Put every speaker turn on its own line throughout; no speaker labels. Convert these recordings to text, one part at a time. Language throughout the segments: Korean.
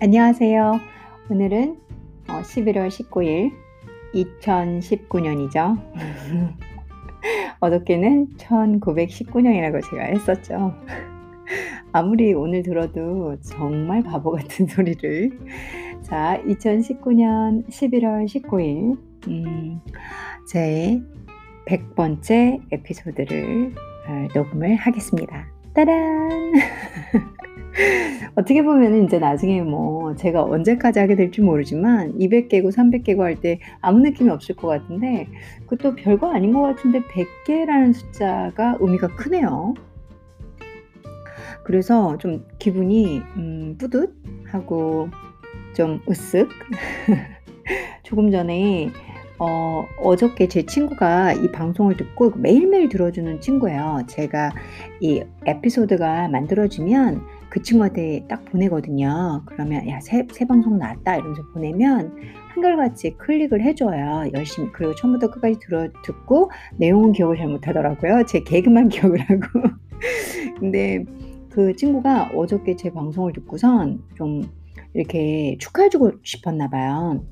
안녕하세요. 오늘은 어, 11월 19일 2019년이죠. 어저께는 1919년이라고 제가 했었죠. 아무리 오늘 들어도 정말 바보 같은 소리를. 자, 2019년 11월 19일, 음, 제 100번째 에피소드를 어, 녹음을 하겠습니다. 따란! 어떻게 보면 이제 나중에 뭐 제가 언제까지 하게 될지 모르지만 200개고 300개고 할 때 아무 느낌이 없을 것 같은데 그것도 별거 아닌 것 같은데 100개라는 숫자가 의미가 크네요. 그래서 좀 기분이 음, 뿌듯하고 좀 으쓱 조금 전에 어, 어저께 제 친구가 이 방송을 듣고 매일매일 들어주는 친구예요. 제가 이 에피소드가 만들어지면 그 친구한테 딱 보내거든요. 그러면 야, 새, 새 방송 나왔다 이러면서 보내면 한결같이 클릭을 해줘요. 열심히. 그리고 처음부터 끝까지 들어, 듣고 내용은 기억을 잘 못하더라고요. 제 개그만 기억을 하고. 근데 그 친구가 어저께 제 방송을 듣고선 좀 이렇게 축하해주고 싶었나 봐요.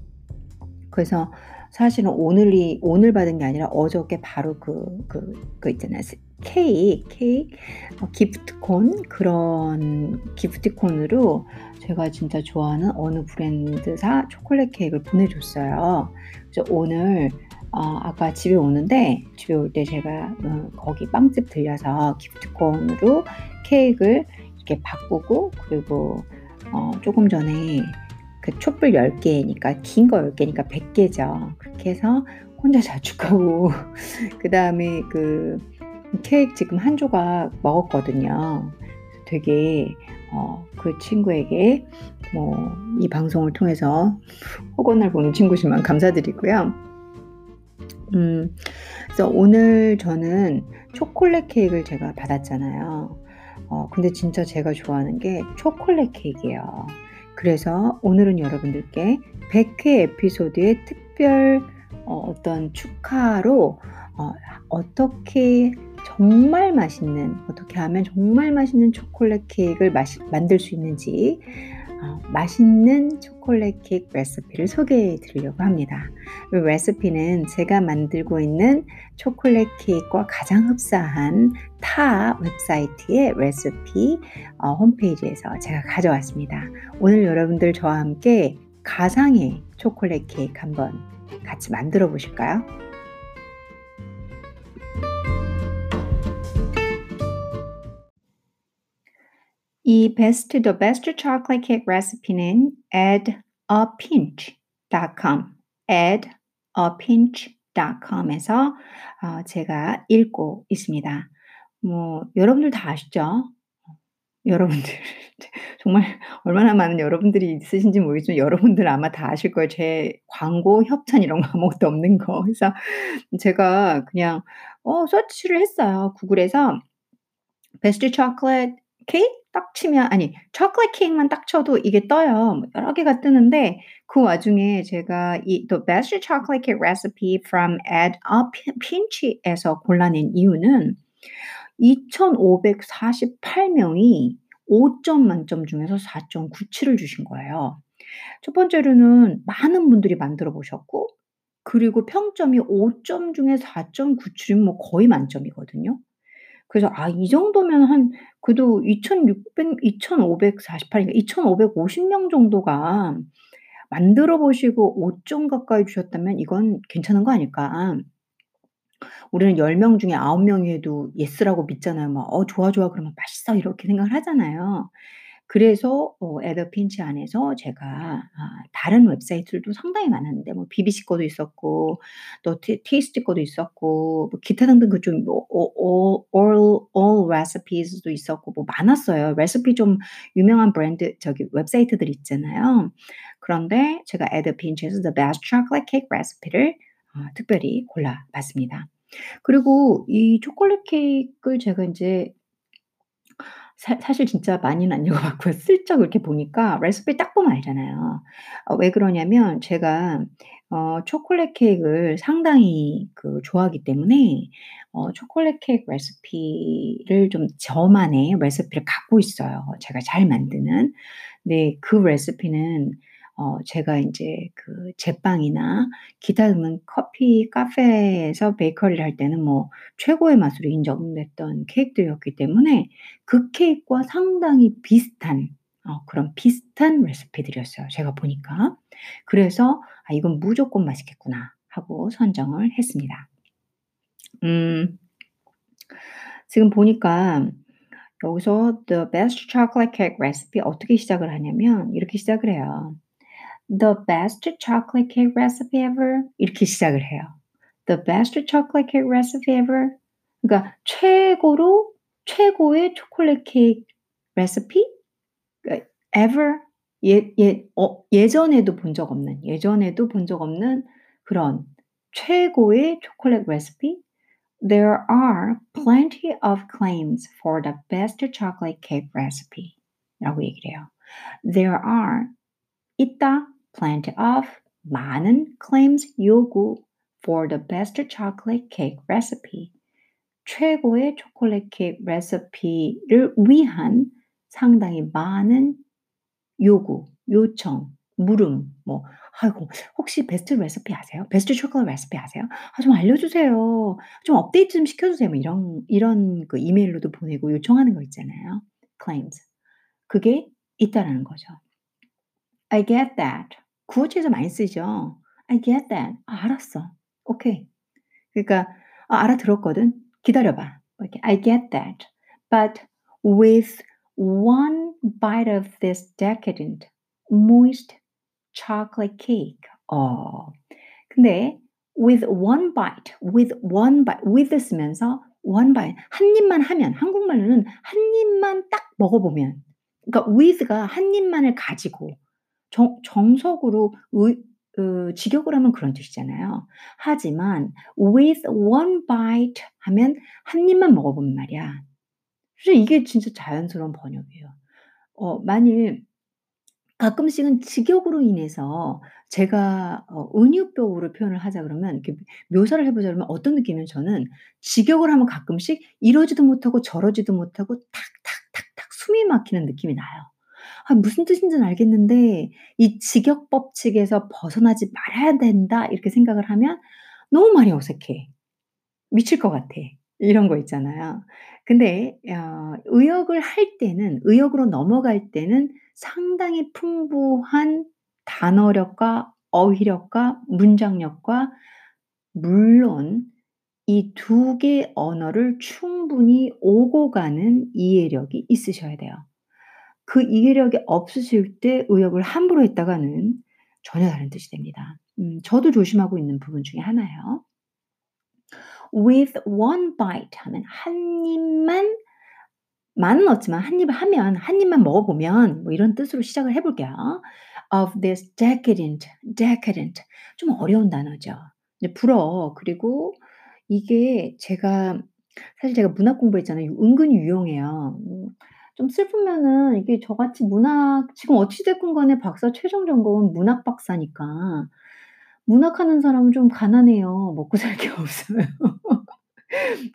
그래서 사실은 오늘이 오늘 받은 게 아니라 어저께 바로 그 그 그 있잖아요. 케이크, 케이크, 어, 기프트콘 그런 기프트콘으로 제가 진짜 좋아하는 어느 브랜드사 초콜릿 케이크를 보내줬어요. 그래서 오늘 어, 아까 집에 오는데 집에 올 때 제가 어, 거기 빵집 들려서 기프트콘으로 케이크를 이렇게 바꾸고 그리고 어, 조금 전에 그 촛불 10개니까 긴 거 10개니까 100개죠. 그렇게 해서 혼자 자축하고 그 다음에 그 케이크 지금 한 조각 먹었거든요. 되게 어, 그 친구에게 뭐 이 방송을 통해서 호건을 보는 친구지만 감사드리고요. 음, 그래서 오늘 저는 초콜릿 케이크를 제가 받았잖아요. 어, 근데 진짜 제가 좋아하는 게 초콜릿 케이크예요. 그래서 오늘은 여러분들께 100회 에피소드의 특별 어, 떤 축하로 어, 어떻게 정말 맛있는 어떻게 하면 정말 맛있는 초콜릿 케이크를 마시, 만들 수 있는지 어, 맛있는 초콜릿 케이크 레시피를 소개해 드리려고 합니다. 이 레시피는 제가 만들고 있는 초콜릿 케이크와 가장 흡사한 타 웹사이트의 레시피 어, 홈페이지에서 제가 가져왔습니다. 오늘 여러분들 저와 함께 가상의 초콜릿 케이크 한번 같이 만들어 보실까요? 이 best the best chocolate cake recipe는 addapinch.com addapinch.com에서 어, 제가 읽고 있습니다. 뭐 여러분들 다 아시죠? 여러분들 정말 얼마나 많은 여러분들이 있으신지 모르겠지만 여러분들 아마 다 아실 거예요. 제 광고 협찬 이런 거 아무것도 없는 거. 그래서 제가 그냥 어 서치를 했어요. 구글에서 베스트 초콜릿 케이크 딱 치면 아니 초콜릿 케이크만 딱 쳐도 이게 떠요. 뭐 여러 개가 뜨는데 그 와중에 제가 이 The Best Chocolate Cake Recipe from Ed Pinch에서 골라낸 이유는 2,548명이 5점 만점 중에서 4.97을 주신 거예요. 첫 번째로는 많은 분들이 만들어 보셨고 그리고 평점이 5점 중에 4.97이면 뭐 거의 만점이거든요. 그래서 아 이 정도면 한 그래도 2,600 2,548 2,550명 정도가 만들어 보시고 5점 가까이 주셨다면 '이건 괜찮은 거 아닐까?' 우리는 10명 중에 9명이 해도 yes라고 믿잖아요. 막 "어 좋아, 좋아." 그러면 "맛있어." 이렇게 생각을 하잖아요. 그래서 어 Add a Pinch 안에서 제가 아 다른 웹사이트들도 상당히 많았는데 뭐 BBC 거도 있었고 또 티 Tasty 거도 있었고 뭐 기타 등등 그좀뭐 어어 all all recipes도 있었고 뭐 많았어요. 레시피 좀 유명한 브랜드 저기 웹사이트들 있잖아요. 그런데 제가 에더핀치에서 The Best Chocolate Cake Recipe를 어 특별히 골라 봤습니다. 그리고 이 초콜릿 케이크를 제가 인제 사 사실 진짜 많이는 안 읽어 봤고요. 슬쩍 이렇게 보니까 레시피 딱 보면 알잖아요. 어 왜 그러냐면 제가 어 초콜릿 케익을 상당히 그 좋아하기 때문에 어 초콜릿 케익 레시피를 좀 저만의 레시피를 갖고 있어요, 제가 잘 만드는. 네그 레시피는 어 제가 인제 그 제빵이나 기타 등등 커피 카페에서 베이커리를 할 때는 뭐 최고의 맛으로 인정됐던 케익들이었기 때문에 그 케익과 상당히 비슷한 어 그런 비슷한 레시피들이었어요, 제가 보니까. 그래서 '아 이건 무조건 맛있겠구나.' 하고 선정을 했습니다. 음. 지금 보니까 여기서 The best chocolate cake recipe 어떻게 시작을 하냐면 이렇게 시작을 해요. "The best chocolate cake recipe ever." 이렇게 시작을 해요. "The best chocolate cake recipe ever." 그러니까 최고로 최고의 초콜릿 케이크 레시피? 그러니까 ever 예 예 어 예전에도 본 적 없는 예전에도 본 적 없는 그런 최고의 초콜릿 레시피? "There are plenty of claims for the best chocolate cake recipe." 라고 얘기를 해요. "There are" 있다 plenty of 많은 claims 요구 for the best chocolate cake recipe. 최고의 초콜릿 케이크 레시피를 위한 상당히 많은 요구, 요청, 물음 뭐 "아이고 혹시 베스트 레시피 아세요? 베스트 초콜릿 레시피 아세요? 아 좀 알려주세요. 좀 업데이트 좀 시켜주세요." 뭐 이런 이런 그 이메일로도 보내고 요청하는 거 있잖아요. claims. 그게 있다라는 거죠. I get that. 구어체에서 많이 쓰이죠. I get that. 아 알았어. 오케이. 그러니까 "아 알아들었거든. 기다려 봐." 뭐 이렇게 "I get that. But with one bite of this decadent, moist chocolate cake." 어. 근데 with one bite, with one bite, with 쓰면서 one bite 한 입만 하면 한국말로는 한 입만 딱 먹어 보면 그러니까 with가 한 입만을 가지고 정 정석으로 의그 직역을 하면 그런 뜻이잖아요. 하지만 with one bite 하면 한 입만 먹어 보면 말이야. 사실 이게 진짜 자연스러운 번역이에요. 어 만일 가끔씩은 직역으로 인해서 제가 어 은유병으로 표현을 하자 그러면 이렇게 묘사를 해 보자 그러면 어떤 느낌이냐면 저는 직역을 하면 가끔씩 이러지도 못하고 저러지도 못하고 탁탁탁탁 숨이 막히는 느낌이 나요. 아 무슨 뜻인지는 알겠는데 이 '직역 법칙에서 벗어나지 말아야 된다.' 이렇게 생각을 하면 너무 말이 어색해. 미칠 것 같아. 이런 거 있잖아요. 근데 어 의역을 할 때는 의역으로 넘어갈 때는 상당히 풍부한 단어력과 어휘력과 문장력과 물론 이 두 개의 언어를 충분히 오고 가는 이해력이 있으셔야 돼요. 그 이해력이 없으실 때 의역을 함부로 했다가는 전혀 다른 뜻이 됩니다. 음 저도 조심하고 있는 부분 중에 하나예요. with one bite 하면 한 입만 많은 없지만 한 입을 하면 한 입만 먹어 보면 뭐 이런 뜻으로 시작을 해 볼게요. of this decadent, decadent 좀 어려운 단어죠. 이제 불어 그리고 이게 제가 사실 제가 문학 공부했잖아요. 은근히 유용해요. 음좀 슬프면은 이게 저같이 문학 지금 어찌 됐건 간에 박사 최종 전공은 문학 박사니까 문학하는 사람은 좀 가난해요. 먹고 살 게 없어요.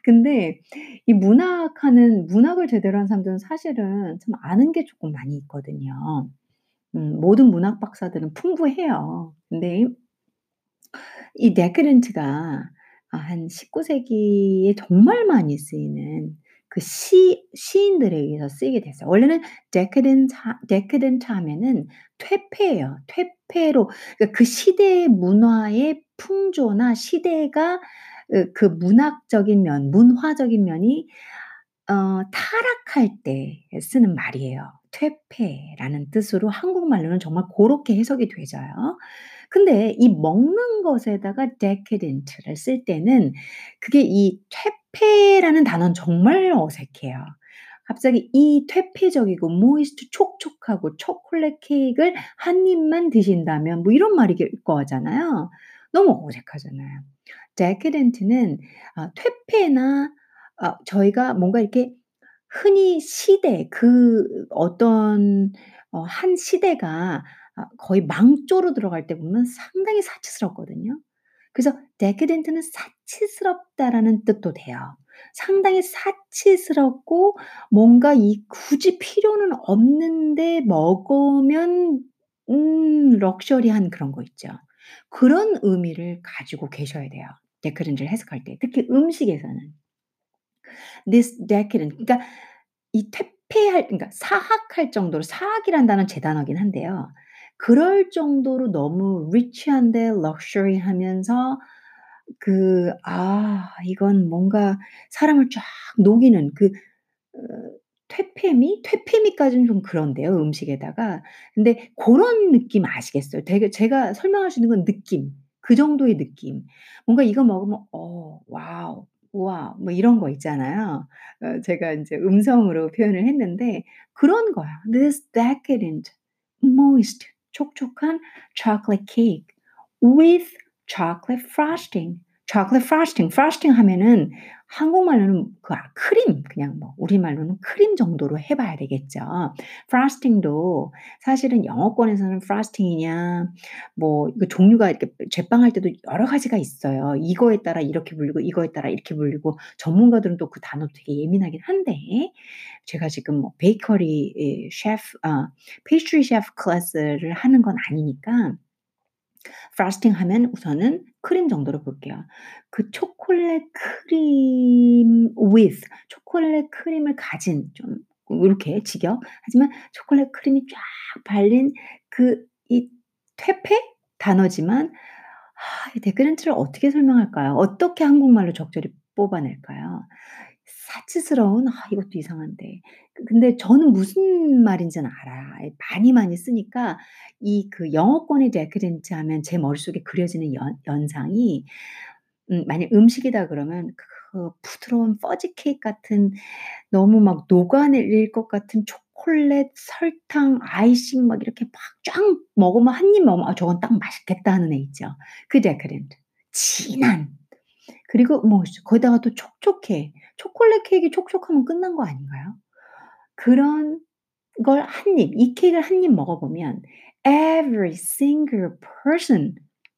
근데 이 문학하는 문학을 제대로 하는 사람들은 사실은 좀 아는 게 쪼끔 많이 있거든요. 음 모든 문학 박사들은 풍부해요. 근데 이아한19 세기에 정말 많이 쓰이는 그 시 시인들에 의해서 쓰이게 됐어요. 원래는 decadent 하 decadent 하면은 퇴폐예요. 퇴폐로 그러니까 그 시대의 문화의 풍조나 시대가 으그 문학적인 면, 문화적인 면이 어 타락할 때 쓰는 말이에요. 퇴폐라는 뜻으로 한국말로는 정말 고렇게 해석이 되져요. 근데 이 먹는 것에다가 decadent를 쓸 때는 그게 이 퇴폐 라는 단어는 정말 어색해요. 갑자기 이 퇴폐적이고 moist 촉촉하고 초콜릿 케익을 한 입만 드신다면 뭐 이런 될 거잖아요. 너무 어색하잖아요. decadent는 아 퇴폐나 아 저희가 뭔가 이렇게 흔히 시대 그 어떤 어 한 시대가 아 거의 망조로 들어갈 때 보면 상당히 사치스럽거든요. 그래서 decadent는 사 치스럽다라는 뜻도 돼요. 상당히 사치스럽고 뭔가 이 굳이 필요는 없는데 먹으면 음 럭셔리한 그런 거 있죠. 그런 의미를 가지고 계셔야 돼요. decadent를 해석할 때. 특히 음식에서는. this decadent 그러니까 이 퇴폐할 그러니까 사학할 정도로 사학이란 단어는 제 단어긴 한데요. 그럴 정도로 너무 리치한데 럭셔리하면서 그 아 이건 뭔가 사람을 쫙 녹이는 그 어 퇴폐미? 퇴폐미까지는 좀 그런데요, 음식에다가. 근데 고런 느낌 아시겠어요? 되게 제가 설명할 수 있는 건 느낌. 그 정도의 느낌. 뭔가 이거 먹으면 어 wow, 우와 뭐 이런 거 있잖아요. 어 제가 인제 음성으로 표현을 했는데 그런 거야. This decadent, moist 촉촉한 chocolate cake with chocolate frosting. chocolate frosting, frosting 하면은 한국말로는 그 아 크림 그냥 뭐 우리말로는 크림 정도로 해 봐야 되겠죠. frosting도 사실은 영어권에서는 frosting이냐 뭐 이거 종류가 이렇게 제빵할 때도 여러 가지가 있어요. 이거에 따라 이렇게 불리고 이거에 따라 이렇게 불리고 전문가들은 또 그 단어 되게 예민하긴 한데 제가 지금 뭐 베이커리 이 셰프 아 페이스트리 셰프 클래스를 하는 건 아니니까 frosting 하면 우선은 크림 정도로 볼게요. 그 초콜릿 크림 with 초콜릿 크림을 가진 좀 요렇게 직역 하지만 초콜릿 크림이 쫙 발린 그 이 퇴폐 단어지만 아 이 decadent를 어떻게 설명할까요? 어떻게 한국말로 적절히 뽑아낼까요? 사치스러운 아 이것도 이상한데. 그 근데 저는 무슨 말인지는 알아요. 예 많이 많이 쓰니까 이 그 영어권의 데크렌트 하면 제 머릿속에 그려지는 연 연상이 음 만약 음식이다 그러면 그 부드러운 퍼지 케이크 같은 너무 막 녹아내릴 것 같은 초콜릿, 설탕, 아이싱 막 이렇게 막 쫙 먹으면 한 입 먹으면 '아 저건 딱 맛있겠다.' 하는 애 있죠. 그 데크렌트. 진한. 그리고 뭐 거기다가 또 촉촉해. 초콜릿 케이크가 촉촉하면 끝난 거 아닌가요? 그런 걸 한 입, 이 케이크를 한 입 먹어보면 every single person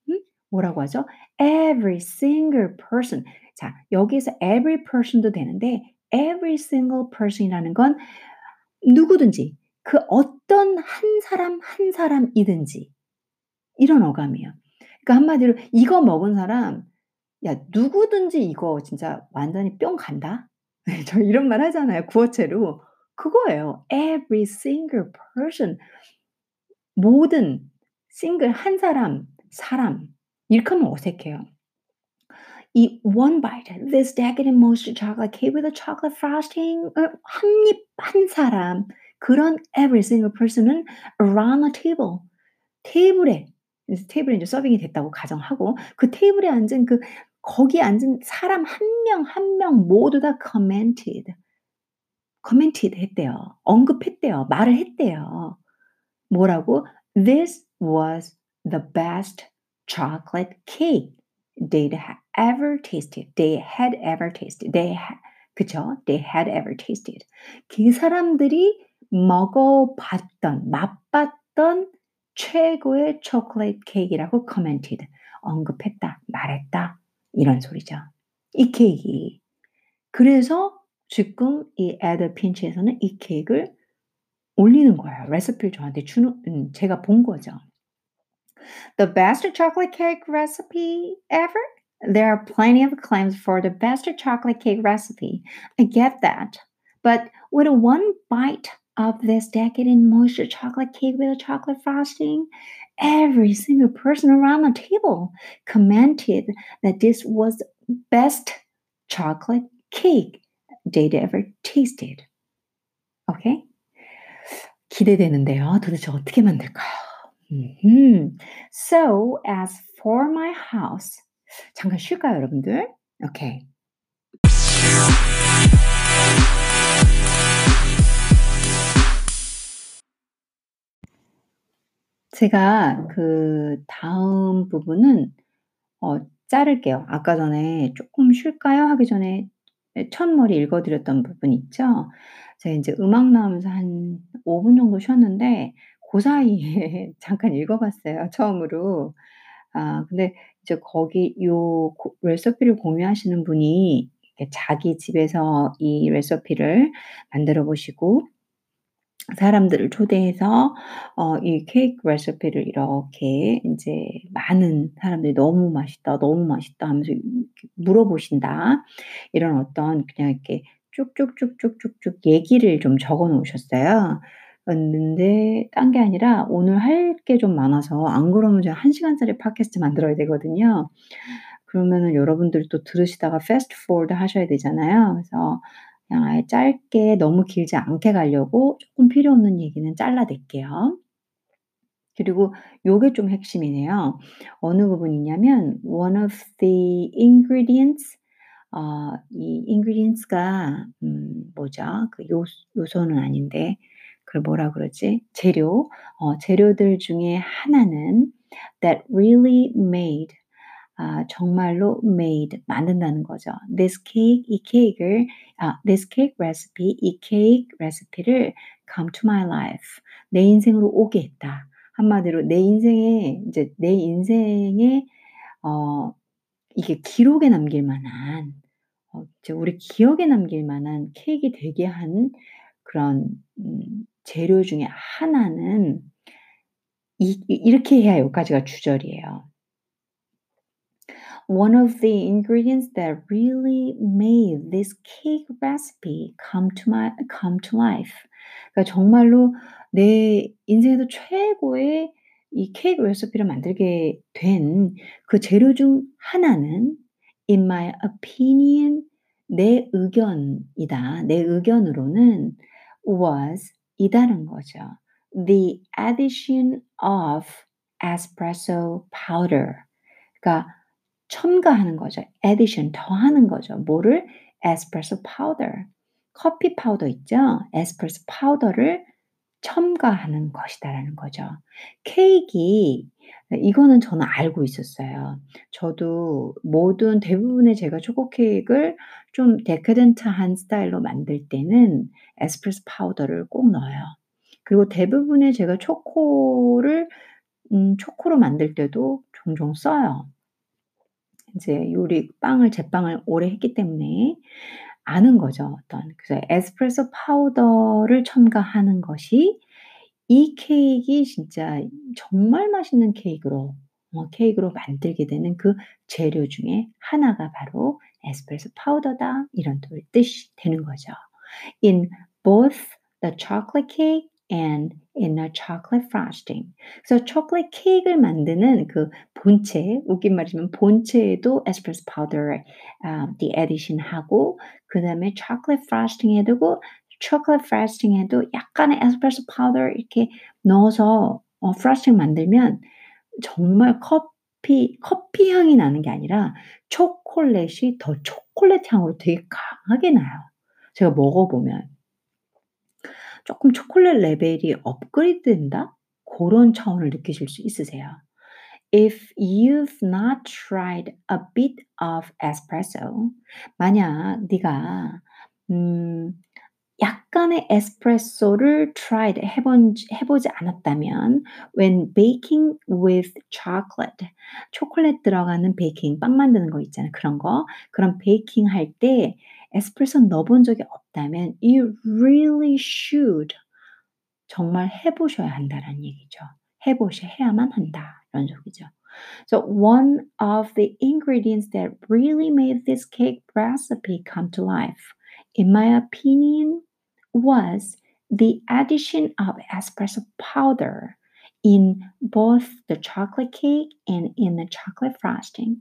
음 뭐라고 하죠? every single person 자 여기에서 every person도 되는데 every single person이라는 건 누구든지 그 어떤 한 사람 한 사람이든지 이런 어감이에요. 그러니까 한마디로 이거 먹은 사람 " 야 누구든지 이거 진짜 완전히 뿅 간다." 네저 이런 말 하잖아요, 구어체로. 그거예요. every single person 모든 single 한 사람, 사람 이렇게 하면 어색해요. 이 one bite, this decadent moist chocolate cake with a chocolate frosting 어한입 한 사람 그런 every single person은 around the table 테이블에 이제 테이블에 인제 서빙이 됐다고 가정하고 그 테이블에 앉은 그 거기에 앉은 사람 한명 한 명 모두 다 commented. commented 했대요. 언급했대요. 말을 했대요. 뭐라고? "This was the best chocolate cake they'd ha ever tasted. They had ever tasted." They ha 그쵸? They had ever tasted. 그 사람들이 먹어 봤던 맛봤던 최고의 초콜릿 케이크라고 commented. 언급했다, 말했다 이런 소리죠. 이 케이크. 그래서 지금 이 에드 핀치에서는 이 케이크를 올리는 거예요. 레시피를 저한테 주는 음 제가 본 거죠. The best chocolate cake recipe ever? There are plenty of claims for the best chocolate cake recipe. I get that. But with one bite of this decadent moist chocolate cake with a chocolate frosting, every single person around the table commented that this was best chocolate cake they'd ever tasted. 오케이? 기대되는데요. 도대체 어떻게 만들까요? 음흠. So as for my house 잠깐 쉴까요, 여러분들? 오 제가 그 다음 부분은 어 자를게요. 아까 전에 "쪼끔 쉴까요?" 하기 전에 예 첫머리 읽어 드렸던 부분 있죠? 제가 인제 음악 나오면서 한 5 분 정도 쉬었는데 고 사이에 잠깐 읽어 봤어요 처음으로. 아 근데 이제 거기 요 고 레시피를 공유하시는 분이 자기 집에서 이 레시피를 만들어 보시고 사람들을 초대해서 어 이 케이크 레시피를 이렇게 인제 많은 사람들이 "너무 맛있다. 너무 맛있다." 하면서 이렇게 물어보신다. 이런 어떤 그냥 이렇게 쭉쭉쭉쭉쭉쭉 얘기를 좀 적어 놓으셨어요. 그랬는데 딴 게 아니라 오늘 할 게 좀 많아서 안 그러면 제가 1 시간짜리 팟캐스트 만들어야 되거든요. 그러면은 여러분들이 또 들으시다가 fast forward 하셔야 되잖아요. 그래서 아예 짧게 너무 길지 않게 가려고 쪼끔 필요 없는 얘기는 잘라 낼게요. 그리고 요게 좀 핵심이네요. 어느 부분이냐면 one of the ingredients 어 이 ingredients가 음 뭐죠? 그 요소 요소는 아닌데 그걸 뭐라 그러지? 재료. 어 재료들 중에 하나는 that really made 아 정말로 made 만든다는 거죠. this cake 이 케이크를 아 this cake recipe 이 케이크 레시피를 come to my life 내 인생으로 오게 했다. 한마디로 내 인생에 인제 내 인생에 어 이게 기록에 남길 만한 어 이제 우리 기억에 남길 만한 케이크가 되게 한 그런 음 재료 중에 하나는 이이 이렇게 해야 여기까지가 주절이에요. One of the ingredients that really made this cake recipe come to my come to life. 그러니까 정말로 내 인생에서 최고의 이 케이크 레시피를 만들게 된 그 재료 중 하나는 in my opinion 내 의견이다. 내 의견으로는 was 이다는 거죠. The addition of espresso powder. 그러니까 첨가하는 거죠. addition 더하는 거죠. 뭐를? espresso powder. 커피 파우더 있죠? espresso 파우더를 첨가하는 것이다라는 거죠. 케이크 이거는 저는 알고 있었어요. 저도 모든 대부분의 제가 초코 케이크를 좀 decadent한 스타일로 만들 때는 에스프레소 파우더를 꼭 넣어요. 그리고 대부분의 제가 초코를 음 초코로 만들 때도 종종 써요. 인제 요리 빵을 제빵을 오래 했기 때문에 아는 거죠. 어떤 그래서 에스프레소 파우더를 첨가하는 것이 이 케이크가 진짜 정말 맛있는 케이크로 어 케이크로 만들게 되는 그 재료 중에 하나가 바로 에스프레소 파우더다. 이런 또 뜻이 되는 거죠. In both the chocolate cake and in a chocolate frosting. 그래서 초콜릿 케이크를 만드는 그 본체, 웃긴 말이지만 본체에도 에스프레소 파우더를 아 the addition 하고 그 다음에 chocolate frosting 해 두고 chocolate frosting에도 약간의 에스프레소 파우더 이렇게 넣어서 어 frosting 만들면 정말 커피 커피 향이 나는 게 아니라 초콜릿이 더 초콜릿 향으로 되게 강하게 나요. 제가 먹어 보면. 쪼끔 초콜릿 레벨이 업그레이드 된다? 고런 차원을 느끼실 수 있으세요. If you've not tried a bit of espresso 만약 네가 음 약간의 에스프레소를 tried 해본 해 보지 않았다면 when baking with chocolate 초콜릿 들어가는 베이킹 빵 만드는 거 있잖아요. 그런 거. 그런 베이킹 할 때 에스프레소 넣어 본 적이 없다면 you really should 정말 해 보셔야 한다라는 얘기죠. 해 보셔 해야만 한다. 이런 소리죠. So one of the ingredients that really made this cake recipe come to life, in my opinion, was the addition of espresso powder in both the chocolate cake and in the chocolate frosting.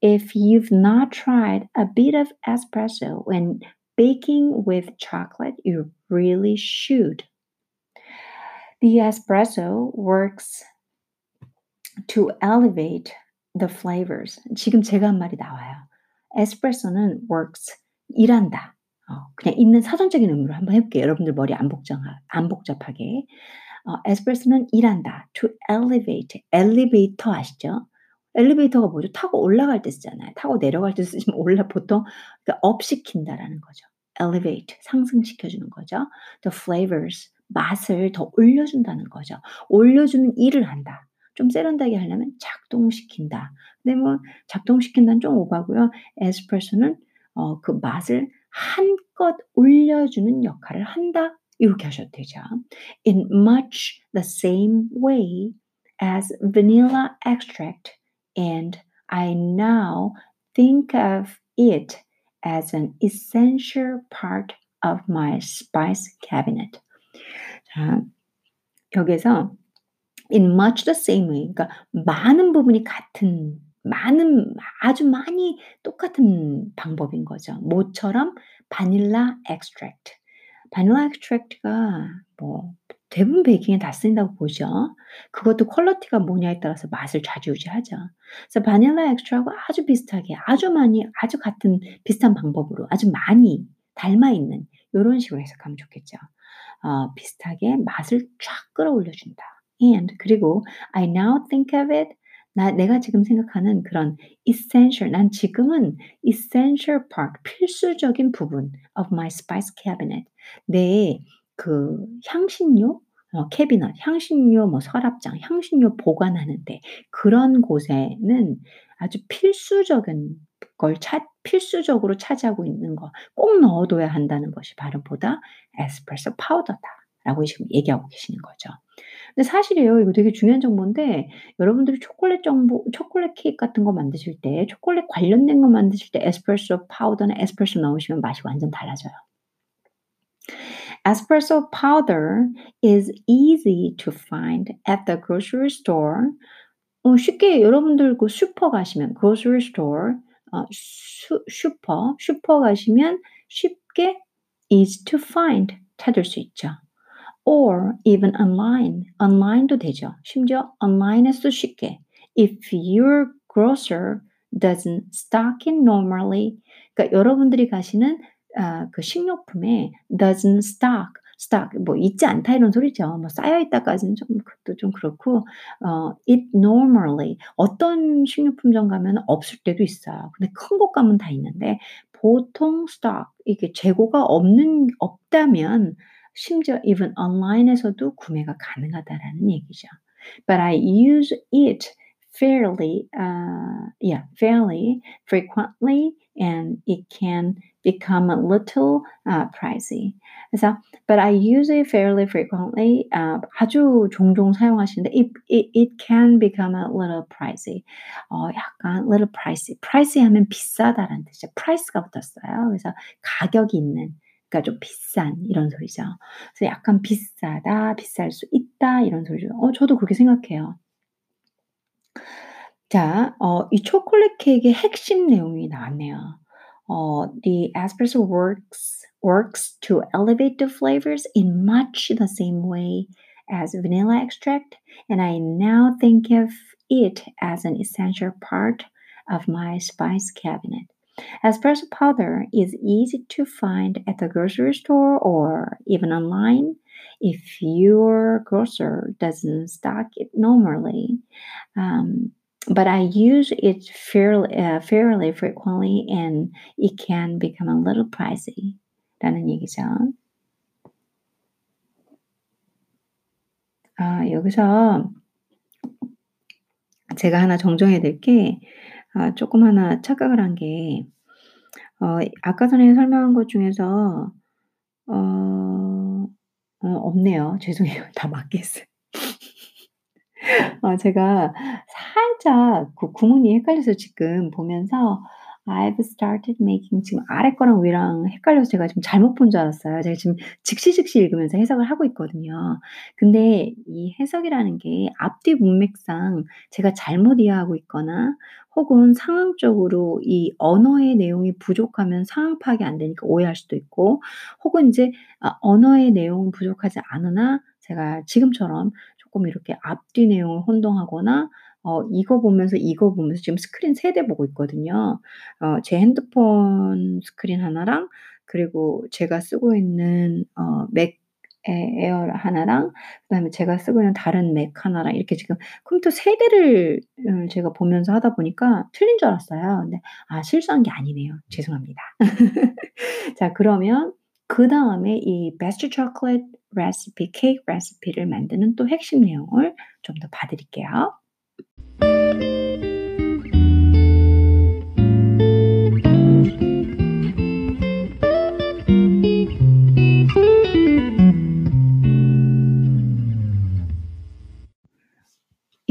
If you've not tried a bit of espresso when baking with chocolate, you really should. The espresso works to elevate the flavors. 지금 제가 한 말이 나와요. 에스프레소는 works 일한다. 어 그냥 있는 사전적인 의미로 한번 해 볼게요. 여러분들 머리 안 복잡하 안 복잡하게. 어 에스프레소는 일한다. to elevate. 엘리베이터 아시죠? 엘리베이터가 뭐죠? 타고 올라갈 때 쓰잖아요. 타고 내려갈 때 쓰지만 올라 보통 그러니까 up 시킨다라는 거죠. elevate 상승시켜 주는 거죠. The flavors 맛을 더 올려준다는 거죠. 올려주는 일을 한다. 좀 세련되게 하려면 작동시킨다. 근데 뭐 작동시킨다는 좀 오바고요. 에스프레소는 어, 그 맛을 한껏 올려주는 역할을 한다. 이렇게 하셔도 되죠. In much the same way as vanilla extract, and I now think of it as an essential part of my spice cabinet. 자, 여기서 in much the same way, 그러니까 많은 부분이 같은, 많은, 아주 많이 똑같은 방법인 거죠. 뭐처럼 바닐라 extract. 바닐라 extract가 뭐 대부분 베이킹에 다 쓰인다고 보죠. 그것도 quality가 뭐냐에 따라서 맛을 좌지우지하죠. 그래서 바닐라 엑스트라하고 아주 비슷하게 아주 많이 아주 같은 비슷한 방법으로 아주 많이 닮아 있는 이런 식으로 해석하면 좋겠죠. 어, 비슷하게 맛을 쫙 끌어올려준다. And 그리고 I now think of it 나 내가 지금 생각하는 그런 essential 난 지금은 essential part 필수적인 부분 of my spice cabinet 내 그 향신료 어 캐비닛, 향신료 뭐 서랍장, 향신료 보관하는데 그런 곳에는 아주 필수적인 걸 차, 필수적으로 차지하고 있는 거 꼭 넣어둬야 한다는 것이 바로 보다 에스프레소 파우더다라고 지금 얘기하고 계시는 거죠. 근데 사실이에요. 이거 되게 중요한 정보인데 여러분들이 초콜릿 정보, 초콜릿 케이크 같은 거 만드실 때 초콜릿 관련된 거 만드실 때 에스프레소 파우더나 에스프레소 넣으시면 맛이 완전 달라져요. Espresso powder is easy to find at the grocery store. 어, 쉽게 여러분들 그 슈퍼 가시면 grocery store 어, 슈, 슈퍼 슈퍼 가시면 쉽게 easy to find 찾을 수 있죠. or even online online도 되죠. 심지어 online에서도 쉽게 if your grocer doesn't stock it normally 그러니까 여러분들이 가시는 아, 그 식료품에 doesn't stock, stock 뭐 있지 않다 이런 소리죠. 뭐 쌓여 있다까지는 좀 그것도 좀 그렇고 어 it normally 어떤 식료품점 가면 없을 때도 있어요. 근데 큰 곳 가면 다 있는데 보통 stock 이게 재고가 없는 없다면 심지어 even online에서도 구매가 가능하다라는 얘기죠. But I use it fairly, uh, yeah, fairly frequently, and it can become a little uh, pricey. 그래서, but I use it fairly frequently. Uh, 아주 종종 사용하시는데, it, it, it can become a little pricey. 어, 약간 little pricey. pricey 하면 비싸다라는 뜻이죠. price가 붙었어요. 그래서 가격이 있는. 그러니까 좀 비싼 이런 소리죠. 그래서 약간 비싸다, 비쌀 수 있다 이런 소리죠. 어, 저도 그렇게 생각해요. 자, 어, 이 초콜릿 케이크의 핵심 내용이 나왔네요. 어, the espresso works works to elevate the flavors in much the same way as vanilla extract, and I now think of it as an essential part of my spice cabinet. Espresso powder is easy to find at the grocery store or even online if your grocer doesn't stock it normally. Um, but I use it fairly, uh, fairly frequently and it can become a little pricey. 라는 얘기죠. 아, 여기서 제가 하나 정정해야 될게 아, 조금 하나 착각을 한 게, 어, 아까 전에 설명한 것 중에서, 어, 어, 없네요. 죄송해요. 다 맞겠어요. 어, 제가 살짝 그 구문이 헷갈려서 지금 보면서 I've started making 지금 아래 거랑 위랑 헷갈려서 제가 지금 잘못 본 줄 알았어요. 제가 지금 즉시 즉시 읽으면서 해석을 하고 있거든요. 근데 이 해석이라는 게 앞뒤 문맥상 제가 잘못 이해하고 있거나 혹은 상황적으로 이 언어의 내용이 부족하면 상황 파악이 안 되니까 오해할 수도 있고 혹은 이제 아, 언어의 내용은 부족하지 않으나 제가 지금처럼 조금 이렇게 앞뒤 내용을 혼동하거나 어 이거 보면서 이거 보면서 지금 스크린 세 대 보고 있거든요. 어 제 핸드폰 스크린 하나랑 그리고 제가 쓰고 있는 어 맥 에어 하나랑 그다음에 제가 쓰고 있는 다른 맥 하나랑 이렇게 지금 컴퓨터 세 대를 음, 제가 보면서 하다 보니까 틀린 줄 알았어요. 근데 아 실수한 게 아니네요. 죄송합니다. 자 그러면 그 다음에 이 베스트 초콜릿 레시피, 케이크 레시피를 만드는 또 핵심 내용을 좀 더 봐드릴게요.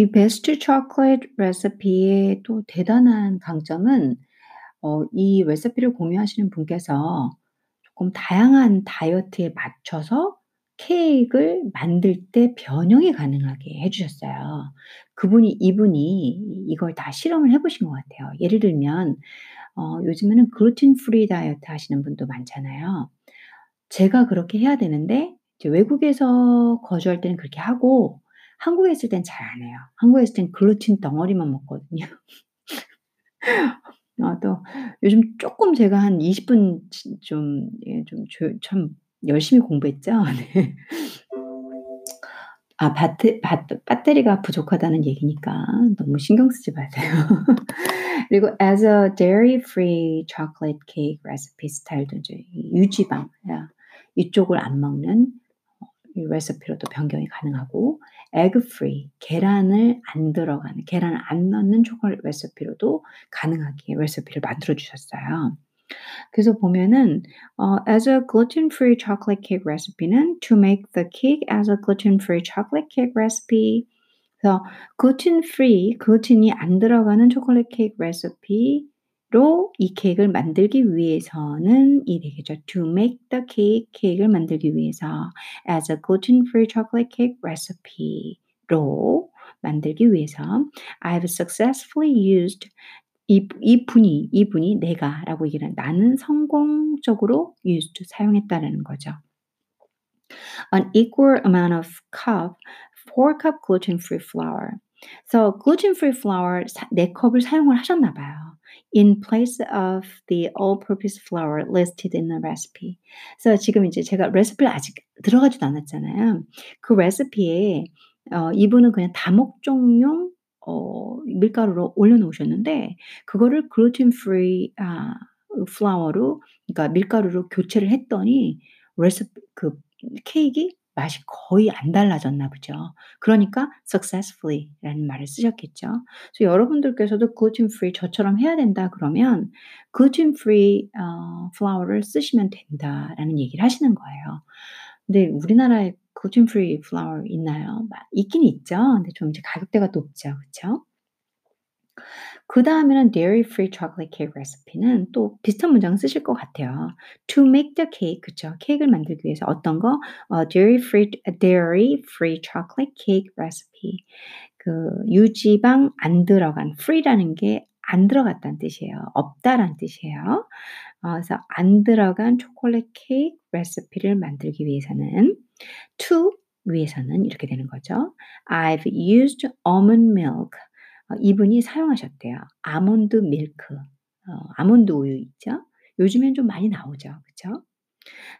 이 베스트 초콜릿 레시피의 또 대단한 강점은 어, 이 레시피를 공유하시는 분께서 조금 다양한 다이어트에 맞춰서 케이크를 만들 때 변형이 가능하게 해 주셨어요. 그분이 이분이 이걸 다 실험을 해 보신 것 같아요. 예를 들면 어 요즘에는 gluten free 다이어트 하시는 분도 많잖아요. 제가 그렇게 해야 되는데 외국에서 거주할 때는 그렇게 하고 한국에 있을 땐 잘 안 해요. 한국에 있을 땐 글루텐 덩어리만 먹거든요. 아 또 요즘 쪼끔 제가 한 20분 좀예 열심히 공부했죠. 네. 아 바트 바 배터리가 부족하다는 얘기니까 너무 신경 쓰지 마세요. 그리고 as a dairy free chocolate cake recipe 스타일도 이제 이 유지방 야 이쪽을 안 먹는 어이 레시피로도 변경이 가능하고 egg free 계란을 안 들어가는 계란을 안 넣는 초콜릿 레시피로도 가능하게 레시피를 만들어 주셨어요. 그래서 보면은 어 as a gluten-free chocolate cake recipe는 to make the cake as a gluten-free chocolate cake recipe. 그래서 gluten free, 글루텐이 안 들어가는 초콜릿 케이크 레시피로 이 케이크를 만들기 위해서는 이 되겠죠. To make the cake, 케이크를 만들기 위해서 as a gluten-free chocolate cake recipe로 만들기 위해서 I've successfully used 이, 이 분이, 이 분이 내가 라고 얘기를 한 나는 성공적으로 used 사용했다라는 거죠. An equal amount of cup, 4 cup gluten-free flour. So gluten-free flour 4컵을 사용을 하셨나 봐요. In place of the all-purpose flour listed in the recipe. 그래서 지금 이제 제가 레시피를 아직 들어가지도 않았잖아요. 그 레시피에 어, 이분은 그냥 다목적용 어 밀가루로 올려 놓으셨는데 그거를 gluten free 아 flour로 그러니까 밀가루로 교체를 했더니 레시피 그 케이크 맛이 거의 안 달라졌나 보죠. 그러니까 successfully라는 말을 쓰셨겠죠. 그래서 여러분들께서도 gluten 저처럼 해야 된다 그러면 gluten free 어 flour를 쓰시면 된다라는 얘기를 하시는 거예요. 근데 우리나라에 gluten free flour 있나요? 있긴 있죠. 근데 좀 이제 가격대가 높죠. 그쵸? 그다음에는 dairy free chocolate cake recipe는 또 비슷한 문장 쓰실 것 같아요. To make the cake 그쵸? 케이크를 만들기 위해서 어떤 거? 어, dairy free dairy free chocolate cake recipe. 그 유지방 안 들어간 free라는 게 안 들어갔다는 뜻이에요. 없다라는 뜻이에요. 어, 그래서 안 들어간 초콜릿 케이크 레시피를 만들기 위해서는 to 위해서는 이렇게 되는 거죠. I've used almond milk. 어, 이분이 사용하셨대요. 아몬드 밀크. 어, 아몬드 우유 있죠? 요즘엔 좀 많이 나오죠. 그쵸?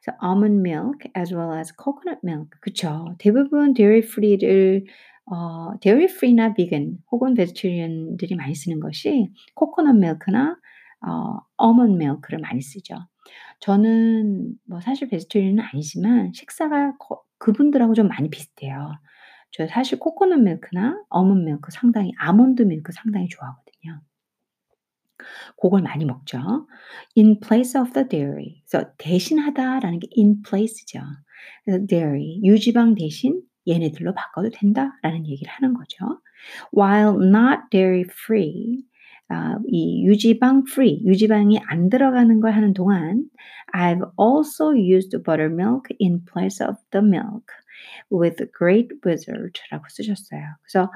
그래서 almond milk as well as coconut milk. 그쵸? 대부분 dairy free를 어, dairy free나 vegan 혹은 vegetarian들이 많이 쓰는 것이 coconut milk나 어, almond milk를 많이 쓰죠. 저는 뭐 사실 베지테리언은 아니지만 식사가 거, 그분들하고 좀 많이 비슷해요. 저 사실 코코넛 밀크나 어먼 밀크 상당히 아몬드 밀크 상당히 좋아하거든요. 그걸 많이 먹죠. In place of the dairy. 그래서 대신하다라는 게 in place죠. 그래서 dairy 유지방 대신 얘네들로 바꿔도 된다라는 얘기를 하는 거죠. While not dairy free, 아, 이 유지방 free, 유지방이 안 들어가는 걸 하는 동안 I've also used buttermilk in place of the milk with great result라고 쓰셨어요. 그래서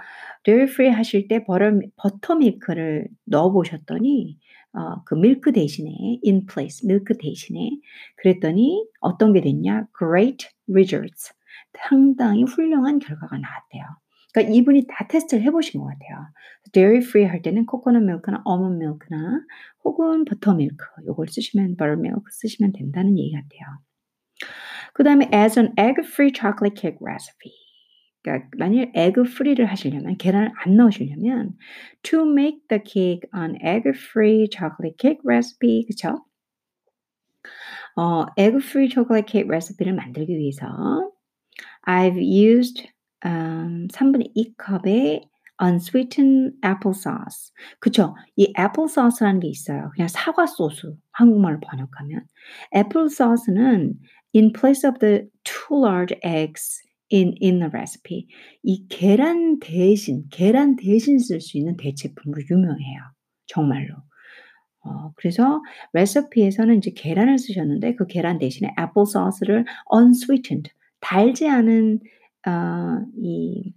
dairy free 하실 때 버터, 버터밀크를 넣어 보셨더니 어, 그 밀크 대신에 in place 밀크 대신에 그랬더니 어떤 게 됐냐? great results. 상당히 훌륭한 결과가 나왔대요. 그러니까 이분이 다 테스트를 해보신 것 같아요. dairy free 할 때는 코코넛 밀크나 almond 밀크나 혹은 버터 밀크 요걸 쓰시면 buttermilk 쓰시면 된다는 얘기 같아요. 그 다음에 as an egg free chocolate cake recipe. 그러니까 만일 egg free를 하시려면 계란을 안 넣으시려면 to make the cake on egg free chocolate cake recipe 그쵸? 어, egg free chocolate cake 레시피를 만들기 위해서 I've used um, 3분의 2컵의 unsweetened applesauce. 그쵸? 이 applesauce라는 게 있어요. 그냥 사과 소스. 한국말로 번역하면. applesauce는 in place of the two large eggs in, in the recipe. 이 계란 대신, 계란 대신 쓸 수 있는 대체품으로 유명해요. 정말로. 어, 그래서 레시피에서는 이제 계란을 쓰셨는데 그 계란 대신에 소스를 unsweetened, 달지 않은 어, 이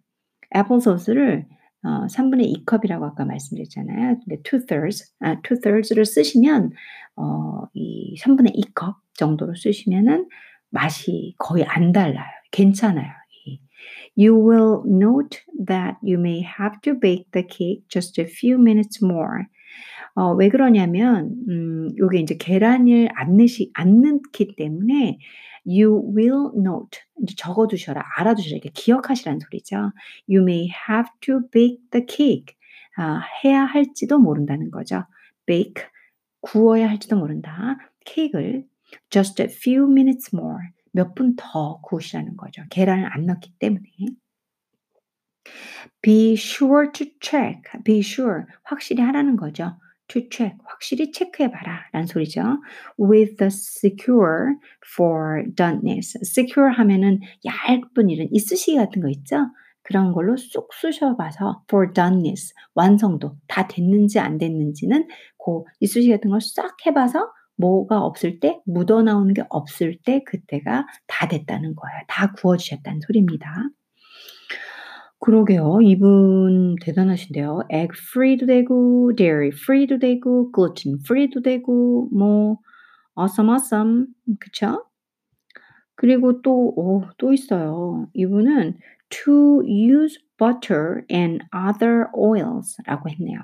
애플 소스를 어, 3분의 2컵이라고 아까 말씀드렸잖아요. 근데 2thirds, 아, 2thirds를 쓰시면 어, 이 3분의 2컵 정도로 쓰시면은 맛이 거의 안 달라요. 괜찮아요. You will note that you may have to bake the cake just a few minutes more. 어, 왜 그러냐면, 음, 요게 이제 계란을 안 넣시, 안 넣기 때문에 you will note. 이제 적어 두셔라, 알아 두셔라, 이렇게 기억하시라는 소리죠. You may have to bake the cake. 아, 해야 할지도 모른다는 거죠. bake, 구워야 할지도 모른다. 케이크를 just a few minutes more. 몇 분 더 구우시라는 거죠. 계란을 안 넣기 때문에. Be sure to check. Be sure. 확실히 하라는 거죠. To check. 확실히 체크해봐라. 라는 소리죠. With the secure for doneness. secure 하면은 얇은 이런 이쑤시개 같은 거 있죠? 그런 걸로 쏙 쑤셔봐서 for doneness. 완성도. 다 됐는지 안 됐는지는 그 이쑤시개 같은 걸 싹 해봐서 뭐가 없을 때, 묻어나오는 게 없을 때 그때가 다 됐다는 거예요. 다 구워주셨다는 소리입니다. 그러게요. 이분 대단하신데요. egg free도 되고, dairy free도 되고, gluten free도 되고, 뭐 awesome awesome. 그쵸? 그리고 또, 오, 또 있어요. 이분은 to use butter and other oils 라고 했네요.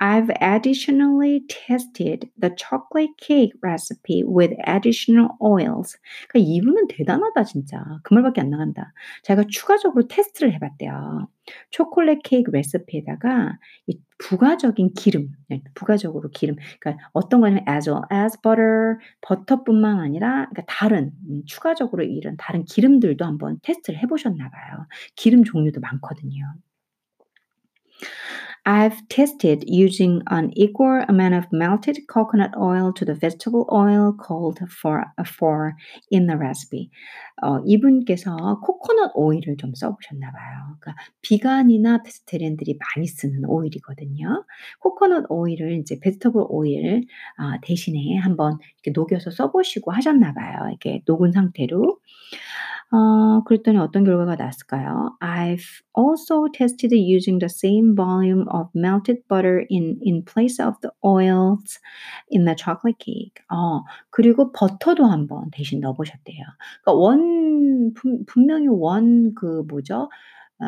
I've additionally tested the chocolate cake recipe with additional oils. 그러니까 이분은 대단하다 진짜. 그 말밖에 안 나간다. 제가 추가적으로 테스트를 해봤대요. 초콜릿 케이크 레시피에다가 이 부가적인 기름, 네, 부가적으로 기름. 그러니까 어떤 거냐면 as well as butter, 버터뿐만 아니라 그러니까 다른 음, 추가적으로 이런 다른 기름들도 한번 테스트를 해보셨나 봐요. 기름 종류도 많거든요. I've tested using an equal amount of melted coconut oil to the vegetable oil called for, for in the recipe. 어, 이분께서 코코넛 오일을 좀 써보셨나 봐요. 그러니까 비간이나 베스테리안들이 많이 쓰는 오일이거든요. 코코넛 오일을 이제 베지터블 오일 어, 대신에 한번 이렇게 녹여서 써보시고 하셨나 봐요. 이렇게 녹은 상태로. 어, 그랬더니 어떤 결과가 나왔을까요? I've also tested using the same volume of melted butter in, in place of the oils in the chocolate cake. 어, 그리고 버터도 한번 대신 넣어보셨대요. 그러니까 원, 분명히 원 그 뭐죠? 어,